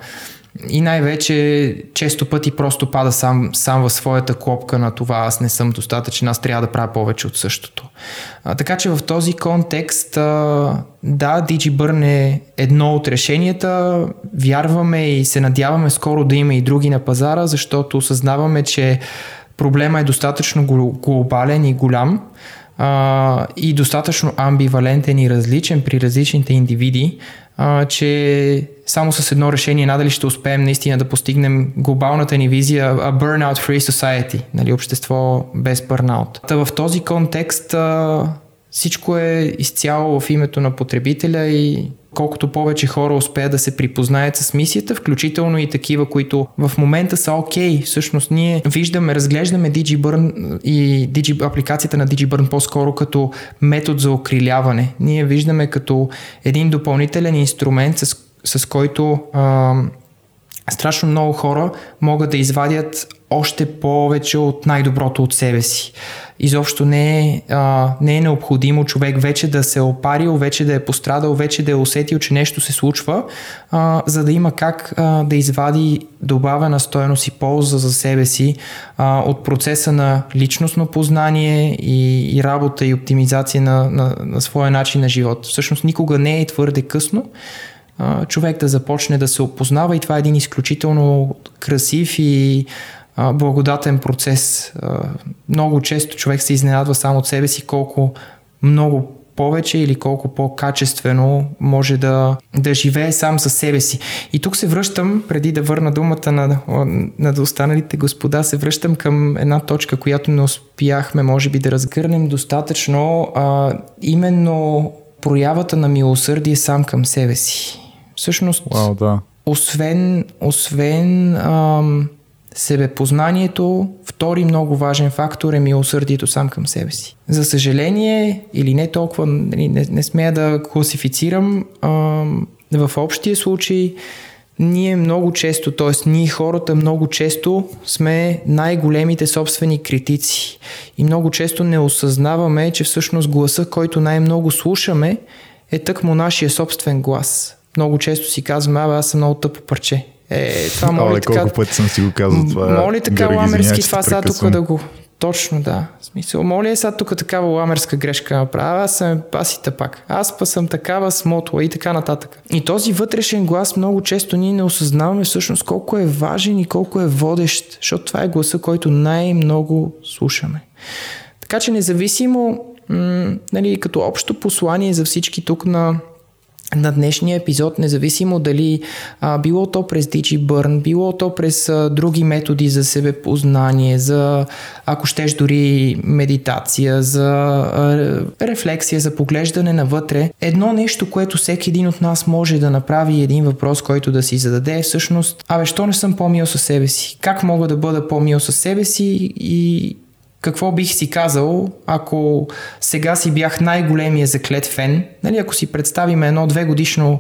[SPEAKER 4] и най-вече често пъти просто пада сам, сам в своята клопка на това аз не съм достатъчен, аз трябва да правя повече от същото. А, така че в този контекст, а, да, DigiBurn е едно от решенията, вярваме и се надяваме скоро да има и други на пазара, защото осъзнаваме, че проблема е достатъчно глобален и голям а, и достатъчно амбивалентен и различен при различните индивиди, а, че само с едно решение надали ще успеем наистина да постигнем глобалната ни визия a burnout free society, нали, общество без бърнаут. Та в този контекст а, всичко е изцяло в името на потребителя и колкото повече хора успеят да се припознаят с мисията, включително и такива, които в момента са окей. Okay. Всъщност ние виждаме, разглеждаме DigiBurn и Digi, апликацията на DigiBurn по-скоро като метод за окриляване. Ние виждаме като един допълнителен инструмент, с, с който а, страшно много хора могат да извадят още повече от най-доброто от себе си изобщо не е, а, не е необходимо човек вече да се е опарил, вече да е пострадал, вече да е усетил, че нещо се случва, а, за да има как а, да извади добавена стоеност и полза за себе си а, от процеса на личностно познание и, и работа и оптимизация на, на, на своя начин на живот. Всъщност никога не е твърде късно човек да започне да се опознава и това е един изключително красив и благодатен процес. Много често човек се изненадва само от себе си колко много повече или колко по-качествено може да, да живее сам със себе си. И тук се връщам, преди да върна думата на, на останалите господа, се връщам към една точка, която не успяхме, може би, да разгърнем достатъчно. А, именно проявата на милосърдие сам към себе си. Всъщност,
[SPEAKER 2] wow, да.
[SPEAKER 4] освен, освен ам, Себепознанието, втори много важен фактор е милосърдието сам към себе си. За съжаление, или не толкова, нали, не, не смея да класифицирам, а, в общия случай ние много често, т.е. ние хората много често сме най-големите собствени критици и много често не осъзнаваме, че всъщност гласа, който най-много слушаме, е тъкмо нашия собствен глас. Много често си казваме, абе, аз съм много тъпо парче. Е, това моля
[SPEAKER 2] Оле,
[SPEAKER 4] така...
[SPEAKER 2] колко пъти съм си го казал това.
[SPEAKER 4] Моля така Георги, ламерски това сега тук да го... Точно, да. В смисъл, моля е сега тук такава ламерска грешка направя, аз съм аз и тъпак. Аз па съм такава смотла и така нататък. И този вътрешен глас много често ние не осъзнаваме всъщност колко е важен и колко е водещ, защото това е гласа, който най-много слушаме. Така че независимо, м- нали, като общо послание за всички тук на на днешния епизод, независимо дали а, било то през DigiBurn, било то през а, други методи за себепознание, за, ако щеш дори медитация, за а, рефлексия, за поглеждане навътре. Едно нещо, което всеки един от нас може да направи, един въпрос, който да си зададе е всъщност, абе, що не съм по-мил със себе си? Как мога да бъда по-мил със себе си и какво бих си казал, ако сега си бях най-големия заклет фен, нали, ако си представим едно две годишно,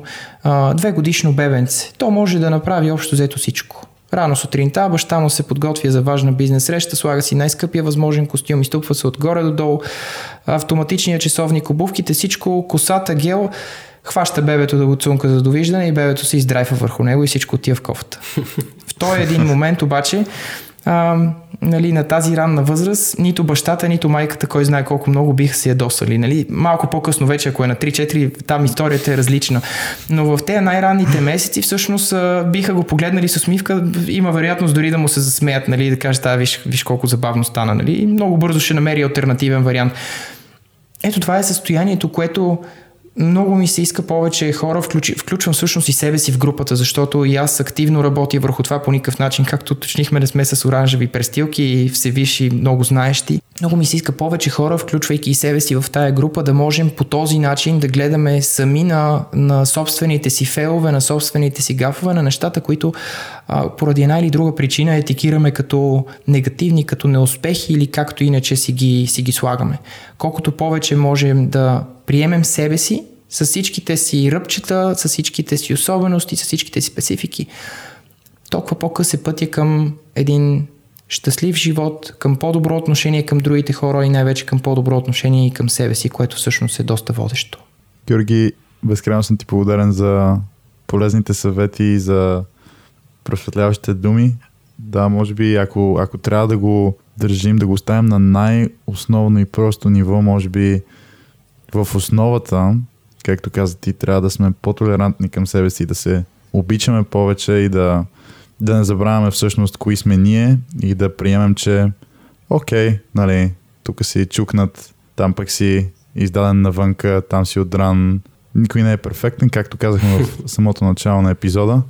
[SPEAKER 4] две годишно бебенце, то може да направи общо взето всичко. Рано сутринта баща му се подготвя за важна бизнес среща, слага си най-скъпия възможен костюм, изтупва се отгоре до долу, автоматичния часовник, обувките, всичко, косата, гел, хваща бебето да го цунка за довиждане и бебето се издрайва върху него и всичко отива в кофта. *laughs* В този един момент обаче а, нали, на тази ранна възраст, нито бащата, нито майката, кой знае колко много биха се ядосали. Нали? Малко по-късно вече, ако е на 3-4, там историята е различна. Но в тези най-ранните месеци всъщност биха го погледнали с усмивка, има вероятност дори да му се засмеят, нали, да кажат, а, виж, виж колко забавно стана. Нали? И много бързо ще намери альтернативен вариант. Ето това е състоянието, което много ми се иска повече хора, включи, включвам всъщност и себе си в групата, защото и аз активно работя върху това по никакъв начин, както уточнихме да сме с оранжеви престилки и все висши, много знаещи. Много ми се иска повече хора, включвайки и себе си в тая група, да можем по този начин да гледаме сами на, на собствените си фейлове, на собствените си гафове, на нещата, които а, поради една или друга причина етикираме като негативни, като неуспехи или както иначе си ги, си ги слагаме. Колкото повече можем да приемем себе си, с всичките си ръбчета, с всичките си особености, с всичките си специфики, толкова по-къс е пътя към един щастлив живот, към по-добро отношение към другите хора и най-вече към по-добро отношение и към себе си, което всъщност е доста водещо.
[SPEAKER 2] Георги, безкрайно съм ти благодарен за полезните съвети и за просветляващите думи. Да, може би, ако, ако трябва да го държим, да го оставим на най-основно и просто ниво, може би в основата, както каза ти, трябва да сме по-толерантни към себе си, да се обичаме повече и да, да не забравяме всъщност кои сме ние и да приемем, че окей, нали, тук си чукнат, там пък си издаден навънка, там си отдран. Никой не е перфектен, както казахме в *laughs* самото начало на епизода.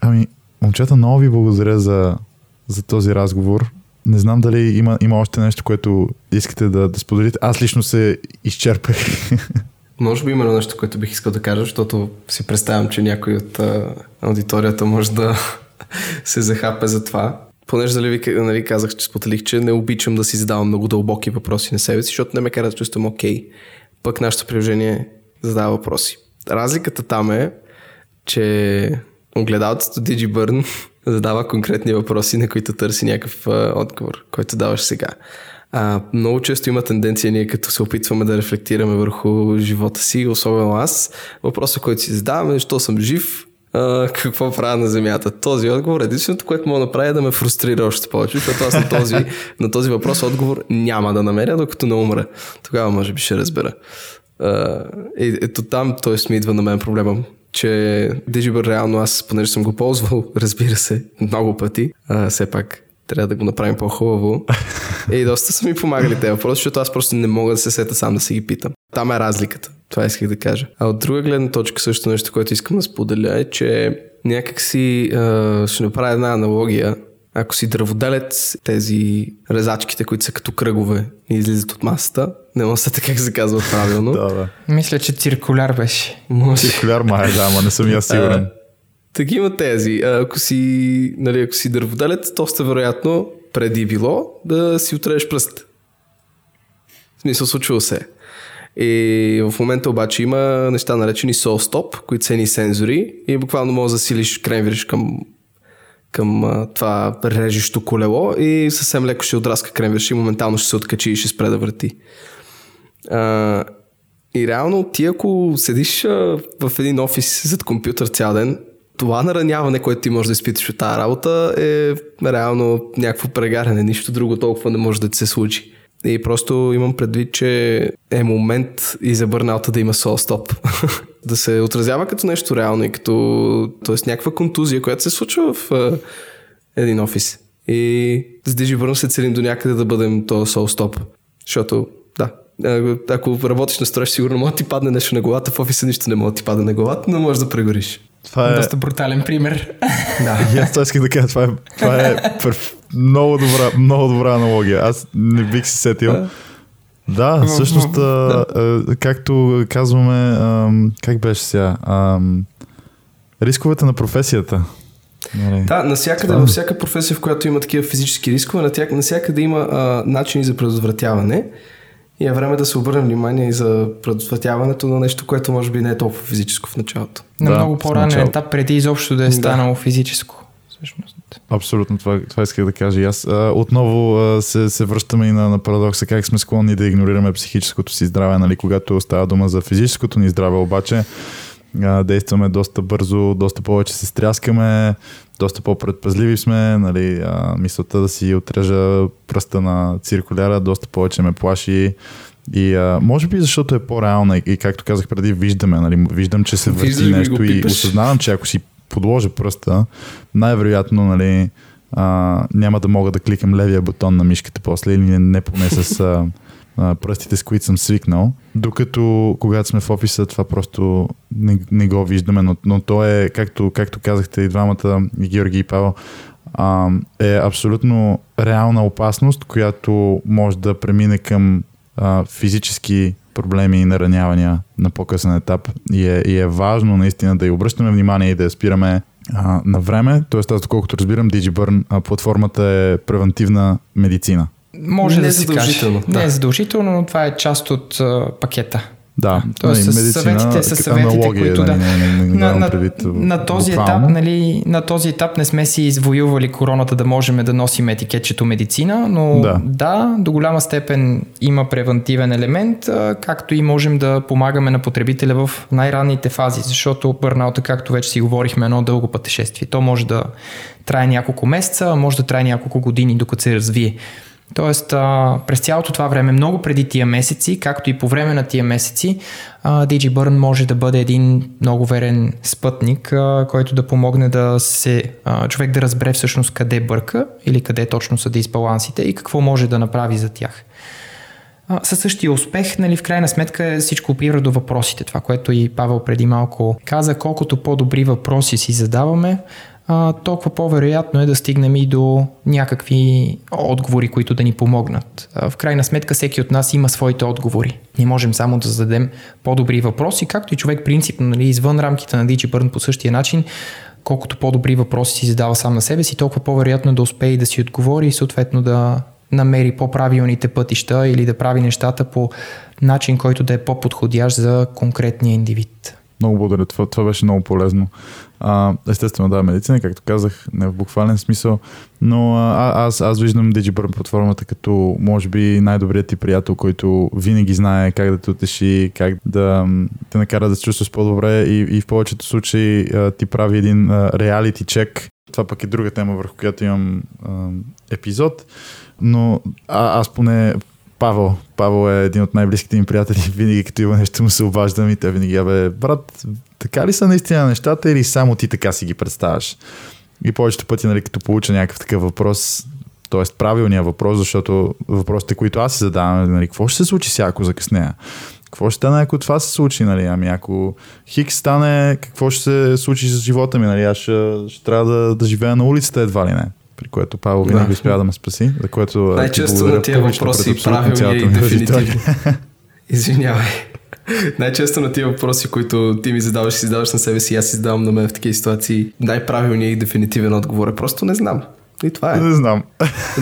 [SPEAKER 2] Ами, момчета, много ви благодаря за, за този разговор. Не знам дали има, има още нещо, което искате да, да споделите. Аз лично се изчерпах.
[SPEAKER 3] Може би има нещо, което бих искал да кажа, защото си представям, че някой от а, аудиторията може да *laughs* се захапе за това. Понеже дали ви нали, казах, че споделих, че не обичам да си задавам много дълбоки въпроси на себе си, защото не ме кара да чувствам окей. Okay. Пък нашето приложение задава въпроси. Разликата там е, че огледалцето DigiBurn задава конкретни въпроси, на които търси някакъв а, отговор, който даваш сега. А, много често има тенденция ние като се опитваме да рефлектираме върху живота си, особено аз. Въпросът, който си задаваме е, защо съм жив, а, какво правя на земята. Този отговор, единственото, което мога да направя е да ме фрустрира още повече, защото аз на този, *laughs* на този въпрос отговор няма да намеря, докато не умра. Тогава може би ще разбера. А, и, ето там той ми идва на мен проблема че Digibur реално аз, понеже съм го ползвал, *laughs* разбира се, много пъти, а, все пак трябва да го направим по-хубаво. И доста са ми помагали тези въпроси, защото аз просто не мога да се сета сам да си ги питам. Там е разликата. Това исках да кажа. А от друга гледна точка също нещо, което искам да споделя е, че някак си ще направя една аналогия. Ако си дърводелец, тези резачките, които са като кръгове и излизат от масата, не мога да как се казва правилно. *laughs*
[SPEAKER 2] да, да.
[SPEAKER 4] Мисля, че циркуляр беше.
[SPEAKER 3] Може.
[SPEAKER 2] Циркуляр май, да, ама не съм я сигурен.
[SPEAKER 3] Такива тези. Ако си, нали, ако си дърводелец, доста вероятно преди било да си отрежеш пръст. В смисъл, случва се. И в момента обаче има неща наречени soul stop, които са ни сензори и буквално може да засилиш кремвириш към, към това режещо колело и съвсем леко ще отраска кремвириш и моментално ще се откачи и ще спре да върти. А, и реално ти ако седиш а, в един офис зад компютър цял ден, това нараняване, което ти можеш да изпиташ от тази работа е реално някакво прегаряне. Нищо друго толкова не може да ти се случи. И просто имам предвид, че е момент и за бърналта да има сол стоп. *laughs* да се отразява като нещо реално и като т.е. някаква контузия, която се случва в uh, един офис. И с DigiBurn се целим до някъде да бъдем то сол стоп. Защото, да, ако работиш на строеж, сигурно може да ти падне нещо на главата, в офиса нищо не може да ти падне на главата, но можеш да прегориш.
[SPEAKER 4] Това е... Доста брутален пример.
[SPEAKER 2] Да, и аз това исках да кажа. Това е, това е перф... много, добра, много добра аналогия. Аз не бих се сетил. Да, всъщност, а, а, както казваме, а, как беше сега? А, рисковете на професията.
[SPEAKER 3] Нали? Да, навсякъде, във всяка професия, в която има такива физически рискове, навсякъде има а, начини за предотвратяване. И е време да се обърнем внимание и за предотвратяването на нещо, което може би не е толкова физическо в началото.
[SPEAKER 4] На да, много по-ранен етап, преди изобщо да е станало да. физическо. Всъщност.
[SPEAKER 2] Абсолютно, това, това исках да кажа и аз. А, отново а, се, се връщаме и на, на парадокса, как сме склонни да игнорираме психическото си здраве, нали, когато става дума за физическото ни здраве, обаче а, действаме доста бързо, доста повече се стряскаме, доста по-предпазливи сме, нали, а, мисълта да си отрежа пръста на циркуляра доста повече ме плаши. И а, може би защото е по-реална и, и както казах преди, виждаме, нали, виждам, че се върти нещо и осъзнавам, че ако си подложа пръста, най-вероятно нали, а, няма да мога да кликам левия бутон на мишката после или не, не поне с а, а, пръстите, с които съм свикнал. Докато когато сме в офиса, това просто не, не го виждаме, но, но то е, както, както казахте и двамата, и Георги и Павел, а, е абсолютно реална опасност, която може да премине към а, физически проблеми и наранявания на по-късен етап. И е, и е важно наистина да й обръщаме внимание и да я спираме а, на време. Тоест, аз доколкото разбирам, DigiBurn а, платформата е превентивна медицина.
[SPEAKER 4] Може
[SPEAKER 3] Не
[SPEAKER 4] да
[SPEAKER 3] е
[SPEAKER 4] се каже.
[SPEAKER 3] задължително,
[SPEAKER 4] Не е
[SPEAKER 3] да.
[SPEAKER 4] задължително, но това е част от а, пакета.
[SPEAKER 2] Да,
[SPEAKER 4] Тоест,
[SPEAKER 2] нали,
[SPEAKER 4] с съветите, с съветите,
[SPEAKER 2] аналогия,
[SPEAKER 4] които да-
[SPEAKER 2] нали, не, не, не,
[SPEAKER 4] на, на,
[SPEAKER 2] предвид
[SPEAKER 4] на, този
[SPEAKER 2] буквално.
[SPEAKER 4] етап, нали, на този етап не сме си извоювали короната да можем да носим етикетчето медицина, но
[SPEAKER 2] Да.
[SPEAKER 4] да, до голяма степен има превентивен елемент, както и можем да помагаме на потребителя в най-ранните фази, защото бърнаута, както вече си говорихме, е едно дълго пътешествие. То може да трае няколко месеца, може да трае няколко години, докато се развие. Тоест, а, през цялото това време, много преди тия месеци, както и по време на тия месеци, а, DigiBurn може да бъде един много верен спътник, а, който да помогне да се, а, човек да разбере всъщност къде бърка или къде точно са дисбалансите и какво може да направи за тях. А, със същия успех, нали, в крайна сметка всичко опира до въпросите. Това, което и Павел преди малко каза, колкото по-добри въпроси си задаваме, толкова по-вероятно е да стигнем и до някакви отговори, които да ни помогнат. В крайна сметка всеки от нас има своите отговори. Не можем само да зададем по-добри въпроси, както и човек принципно, нали, извън рамките на DigiBurn по същия начин, колкото по-добри въпроси си задава сам на себе си, толкова по-вероятно е да успее и да си отговори и съответно да намери по-правилните пътища или да прави нещата по начин, който да е по-подходящ за конкретния индивид.
[SPEAKER 2] Много благодаря. Това, това беше много полезно. А, естествено, да, медицина, както казах, не в буквален смисъл, но а, аз, аз виждам DigiBurn платформата като, може би, най-добрият ти приятел, който винаги знае как да те утеши, как да те накара да се чувстваш по-добре и, и в повечето случаи а, ти прави един реалити чек. Това пък е друга тема, върху която имам а, епизод, но а, аз поне Павел. Павел е един от най-близките ми приятели. *laughs* Винаги като има нещо му се обаждам и те винаги, абе, брат, така ли са наистина нещата или само ти така си ги представяш? И повечето пъти, нали, като получа някакъв такъв въпрос, т.е. правилния въпрос, защото въпросите, които аз си задавам, нали, какво ще се случи сега, ако закъснея? Какво ще стане, ако това се случи, нали? Ами ако Хикс стане, какво ще се случи с живота ми, нали? Аз ще, ще трябва да, да живея на улицата едва ли не. При което Павел винаги
[SPEAKER 3] Да.
[SPEAKER 2] успя да ме спаси, за което
[SPEAKER 3] Най-често на тия въпроси
[SPEAKER 2] пред абсолютно
[SPEAKER 3] правилни
[SPEAKER 2] цялата
[SPEAKER 3] и дефинитивни. Извинявай. Най-често на тия въпроси, които ти ми задаваш, си задаваш на себе си, аз си задавам на мен в такива ситуации, най-правилният и дефинитивен отговор е просто не знам. И това е.
[SPEAKER 2] Не знам.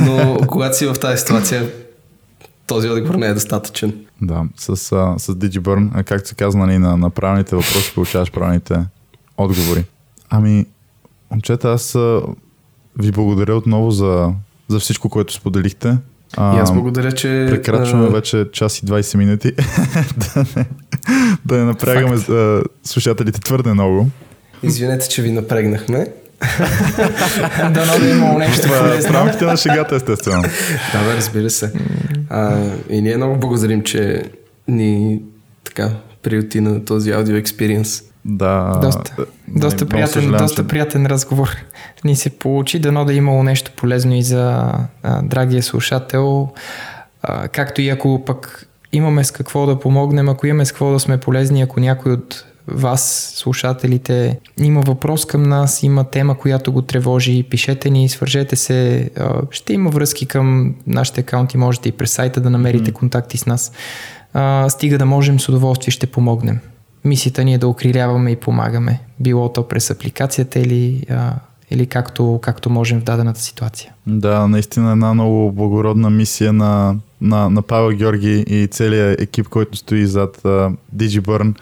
[SPEAKER 3] Но когато си в тази ситуация, този отговор не е достатъчен.
[SPEAKER 2] Да, с, с DigiBurn, както се казва, нали, на, на правилните въпроси получаваш правилните отговори. Ами, момчета, аз ви благодаря отново за, за всичко, което споделихте. А,
[SPEAKER 3] И аз благодаря, че...
[SPEAKER 2] Прекрачваме
[SPEAKER 3] а,
[SPEAKER 2] вече час и 20 минути. *laughs* да, не, да не напрягаме а, слушателите твърде много.
[SPEAKER 3] Извинете, че ви напрегнахме.
[SPEAKER 4] Дано да е имало нещо
[SPEAKER 2] Това е в
[SPEAKER 4] полезно.
[SPEAKER 2] рамките на шегата, естествено.
[SPEAKER 3] Да, бе, разбира се. А, и ние много благодарим, че ни така приюти на този аудио експириенс.
[SPEAKER 2] Да.
[SPEAKER 4] Доста,
[SPEAKER 2] а,
[SPEAKER 4] доста, приятен,
[SPEAKER 2] съжалявам,
[SPEAKER 4] доста
[SPEAKER 2] че-
[SPEAKER 4] приятен разговор ни се получи. Дано да е имало нещо полезно и за а, драгия слушател. А, както и ако пък имаме с какво да помогнем, ако имаме с какво да сме полезни, ако някой от вас, слушателите, има въпрос към нас, има тема, която го тревожи, пишете ни, свържете се. Ще има връзки към нашите акаунти, можете и през сайта да намерите контакти с нас. Стига да можем, с удоволствие ще помогнем. Мисията ни е да укриляваме и помагаме, било то през апликацията или, а, или както, както можем в дадената ситуация.
[SPEAKER 2] Да, наистина една много благородна мисия на, на, на Павел Георги и целият екип, който стои зад uh, DigiBurn.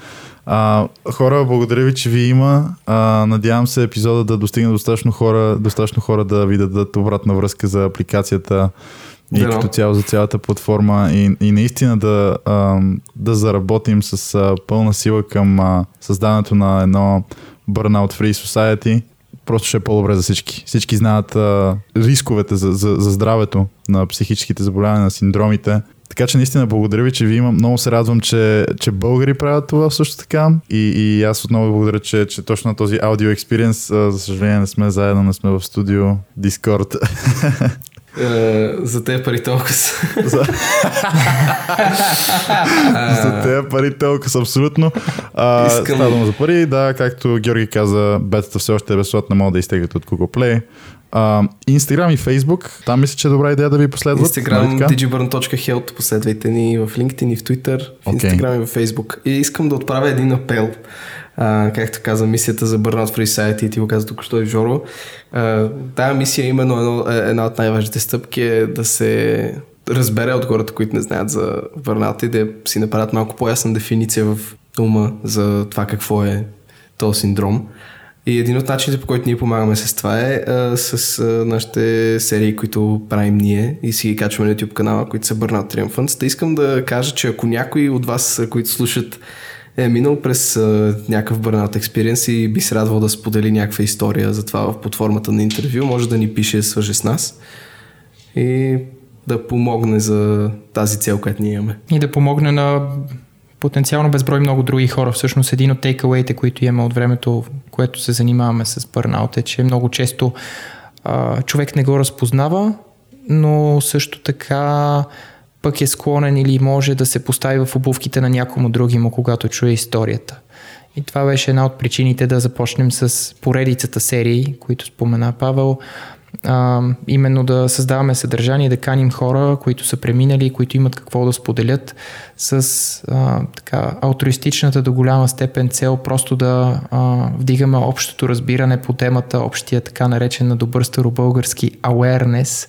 [SPEAKER 2] А, хора, благодаря ви, че ви има. А, надявам се епизода да достигне достатъчно хора, достатъчно хора да ви дадат обратна връзка за апликацията и
[SPEAKER 3] Дано.
[SPEAKER 2] като цяло за цялата платформа и, и наистина да, а, да заработим с а, пълна сила към а, създаването на едно Burnout Free Society. Просто ще е по-добре за всички. Всички знаят а, рисковете за, за, за здравето на психическите заболявания, на синдромите. Така че наистина благодаря ви, че ви имам. Много се радвам, че, че българи правят това също така. И, и аз отново благодаря, че, че точно на този аудио експириенс, за съжаление не сме заедно, не сме в студио, Discord. *laughs*
[SPEAKER 3] Е, за те пари толкова са.
[SPEAKER 2] За, *laughs* за тези пари толкова са абсолютно. А,
[SPEAKER 3] Искам-
[SPEAKER 2] Става дума за пари, да, както Георги каза, бетата все още е безплатна, могат да изтеглят от Google Play. А, Instagram и Facebook, там мисля, че е добра идея да ви последват.
[SPEAKER 3] Instagram,
[SPEAKER 2] нали
[SPEAKER 3] digiburn.health, последвайте ни в LinkedIn и в Twitter, в. Instagram и в Facebook. И искам да отправя един апел. А, както каза мисията за Burnout Free Society, и ти го каза тук, що и Жоро. А, тая мисия именно едно, е- една от най-важните стъпки е да се разбере от хората, които не знаят за Burnout и да си направят малко по-ясна дефиниция в ума за това какво е този синдром. И един от начините, по който ние помагаме с това е а, с а, нашите серии, които правим ние и си ги качваме на YouTube канала, които са Burnout Triumphants. Да искам да кажа, че ако някой от вас, които слушат, е минал през а, някакъв Burnout Experience и би се радвал да сподели някаква история за това в- формата на интервю, може да ни пише, свърже с нас и да помогне за тази цел, която ние имаме.
[SPEAKER 4] и да помогне на потенциално безброй много други хора. Всъщност един от тейкауейте, които имаме от времето, което се занимаваме с бърнаут е, че много често а, човек не го разпознава, но също така пък е склонен или може да се постави в обувките на някому други му, когато чуе историята. И това беше една от причините да започнем с поредицата серии, които спомена Павел, а, именно да създаваме съдържание, да каним хора, които са преминали, които имат какво да споделят с а, така, алтруистичната до голяма степен цел просто да а, вдигаме общото разбиране по темата, общия така наречен на добър старобългарски awareness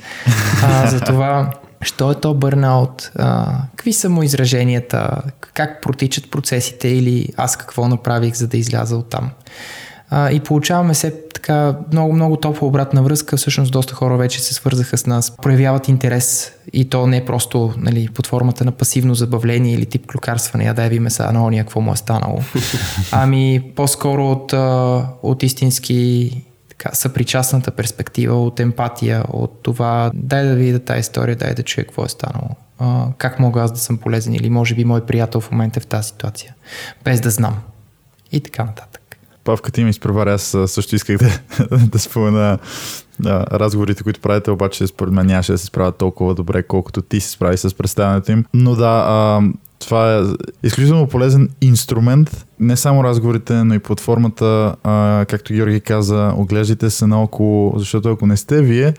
[SPEAKER 4] а, за това Що е то бърнаут? А, какви са му израженията? Как протичат процесите или аз какво направих, за да изляза от там? А, и получаваме се така много, много топла обратна връзка. Всъщност доста хора вече се свързаха с нас, проявяват интерес и то не просто нали, под формата на пасивно забавление или тип клюкарстване, я дай ви меса на ония, какво му е станало. *laughs* Ами по-скоро от, от истински така, съпричастната перспектива, от емпатия, от това дай да видя тази история, дай да чуя какво е станало. А, как мога аз да съм полезен или може би мой приятел в момента е в тази ситуация, без да знам. И така нататък.
[SPEAKER 2] Павка ти ми изпревари, аз също исках да, *laughs* да спомена а, разговорите, които правите, обаче според мен нямаше да се справят толкова добре, колкото ти се справи с представянето им. Но да, а, това е изключително полезен инструмент, не само разговорите, но и платформата, а, както Георги каза, оглеждайте се наоколо, защото ако не сте вие,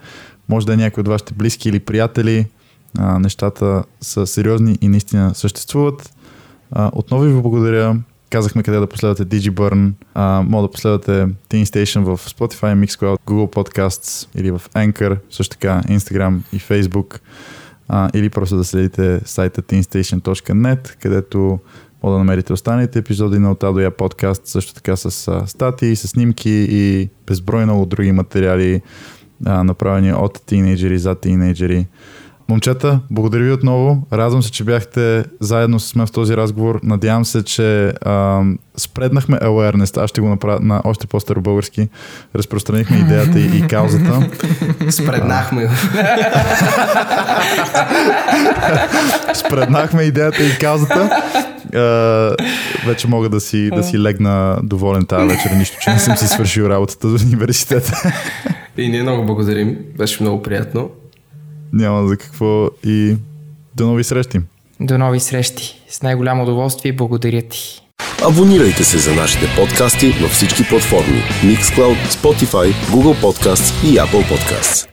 [SPEAKER 2] може да е някой от вашите близки или приятели, а, нещата са сериозни и наистина съществуват. А, отново ви благодаря. Казахме къде да последвате DigiBurn. А, може да последвате Teen Station в Spotify, Mixcloud, Google Podcasts или в Anchor, също така Instagram и Facebook. А, или просто да следите сайта teenstation.net, където може да намерите останалите епизоди на От А до Я подкаст, също така с статии, с снимки и безброй много други материали, а, направени от тинейджери за тинейджери. Момчета, благодаря ви отново. Радвам се, че бяхте заедно с мен в този разговор. Надявам се, че ам, спреднахме awareness. Аз ще го направя на още по-старобългарски. Разпространихме идеята и, и каузата. *laughs*
[SPEAKER 3] Спреднахме. *laughs*
[SPEAKER 2] Спреднахме идеята и каузата. А, вече мога да си, да си легна доволен тази вечер, нищо, че не съм си свършил работата за университета.
[SPEAKER 3] И ние много благодарим. Беше много приятно.
[SPEAKER 2] Няма за какво и до нови срещи.
[SPEAKER 4] До нови срещи. С най-голямо удоволствие. Благодаря ти.
[SPEAKER 1] Абонирайте се за нашите подкасти във всички платформи Mixcloud, Spotify, Google Podcasts и Apple Podcasts.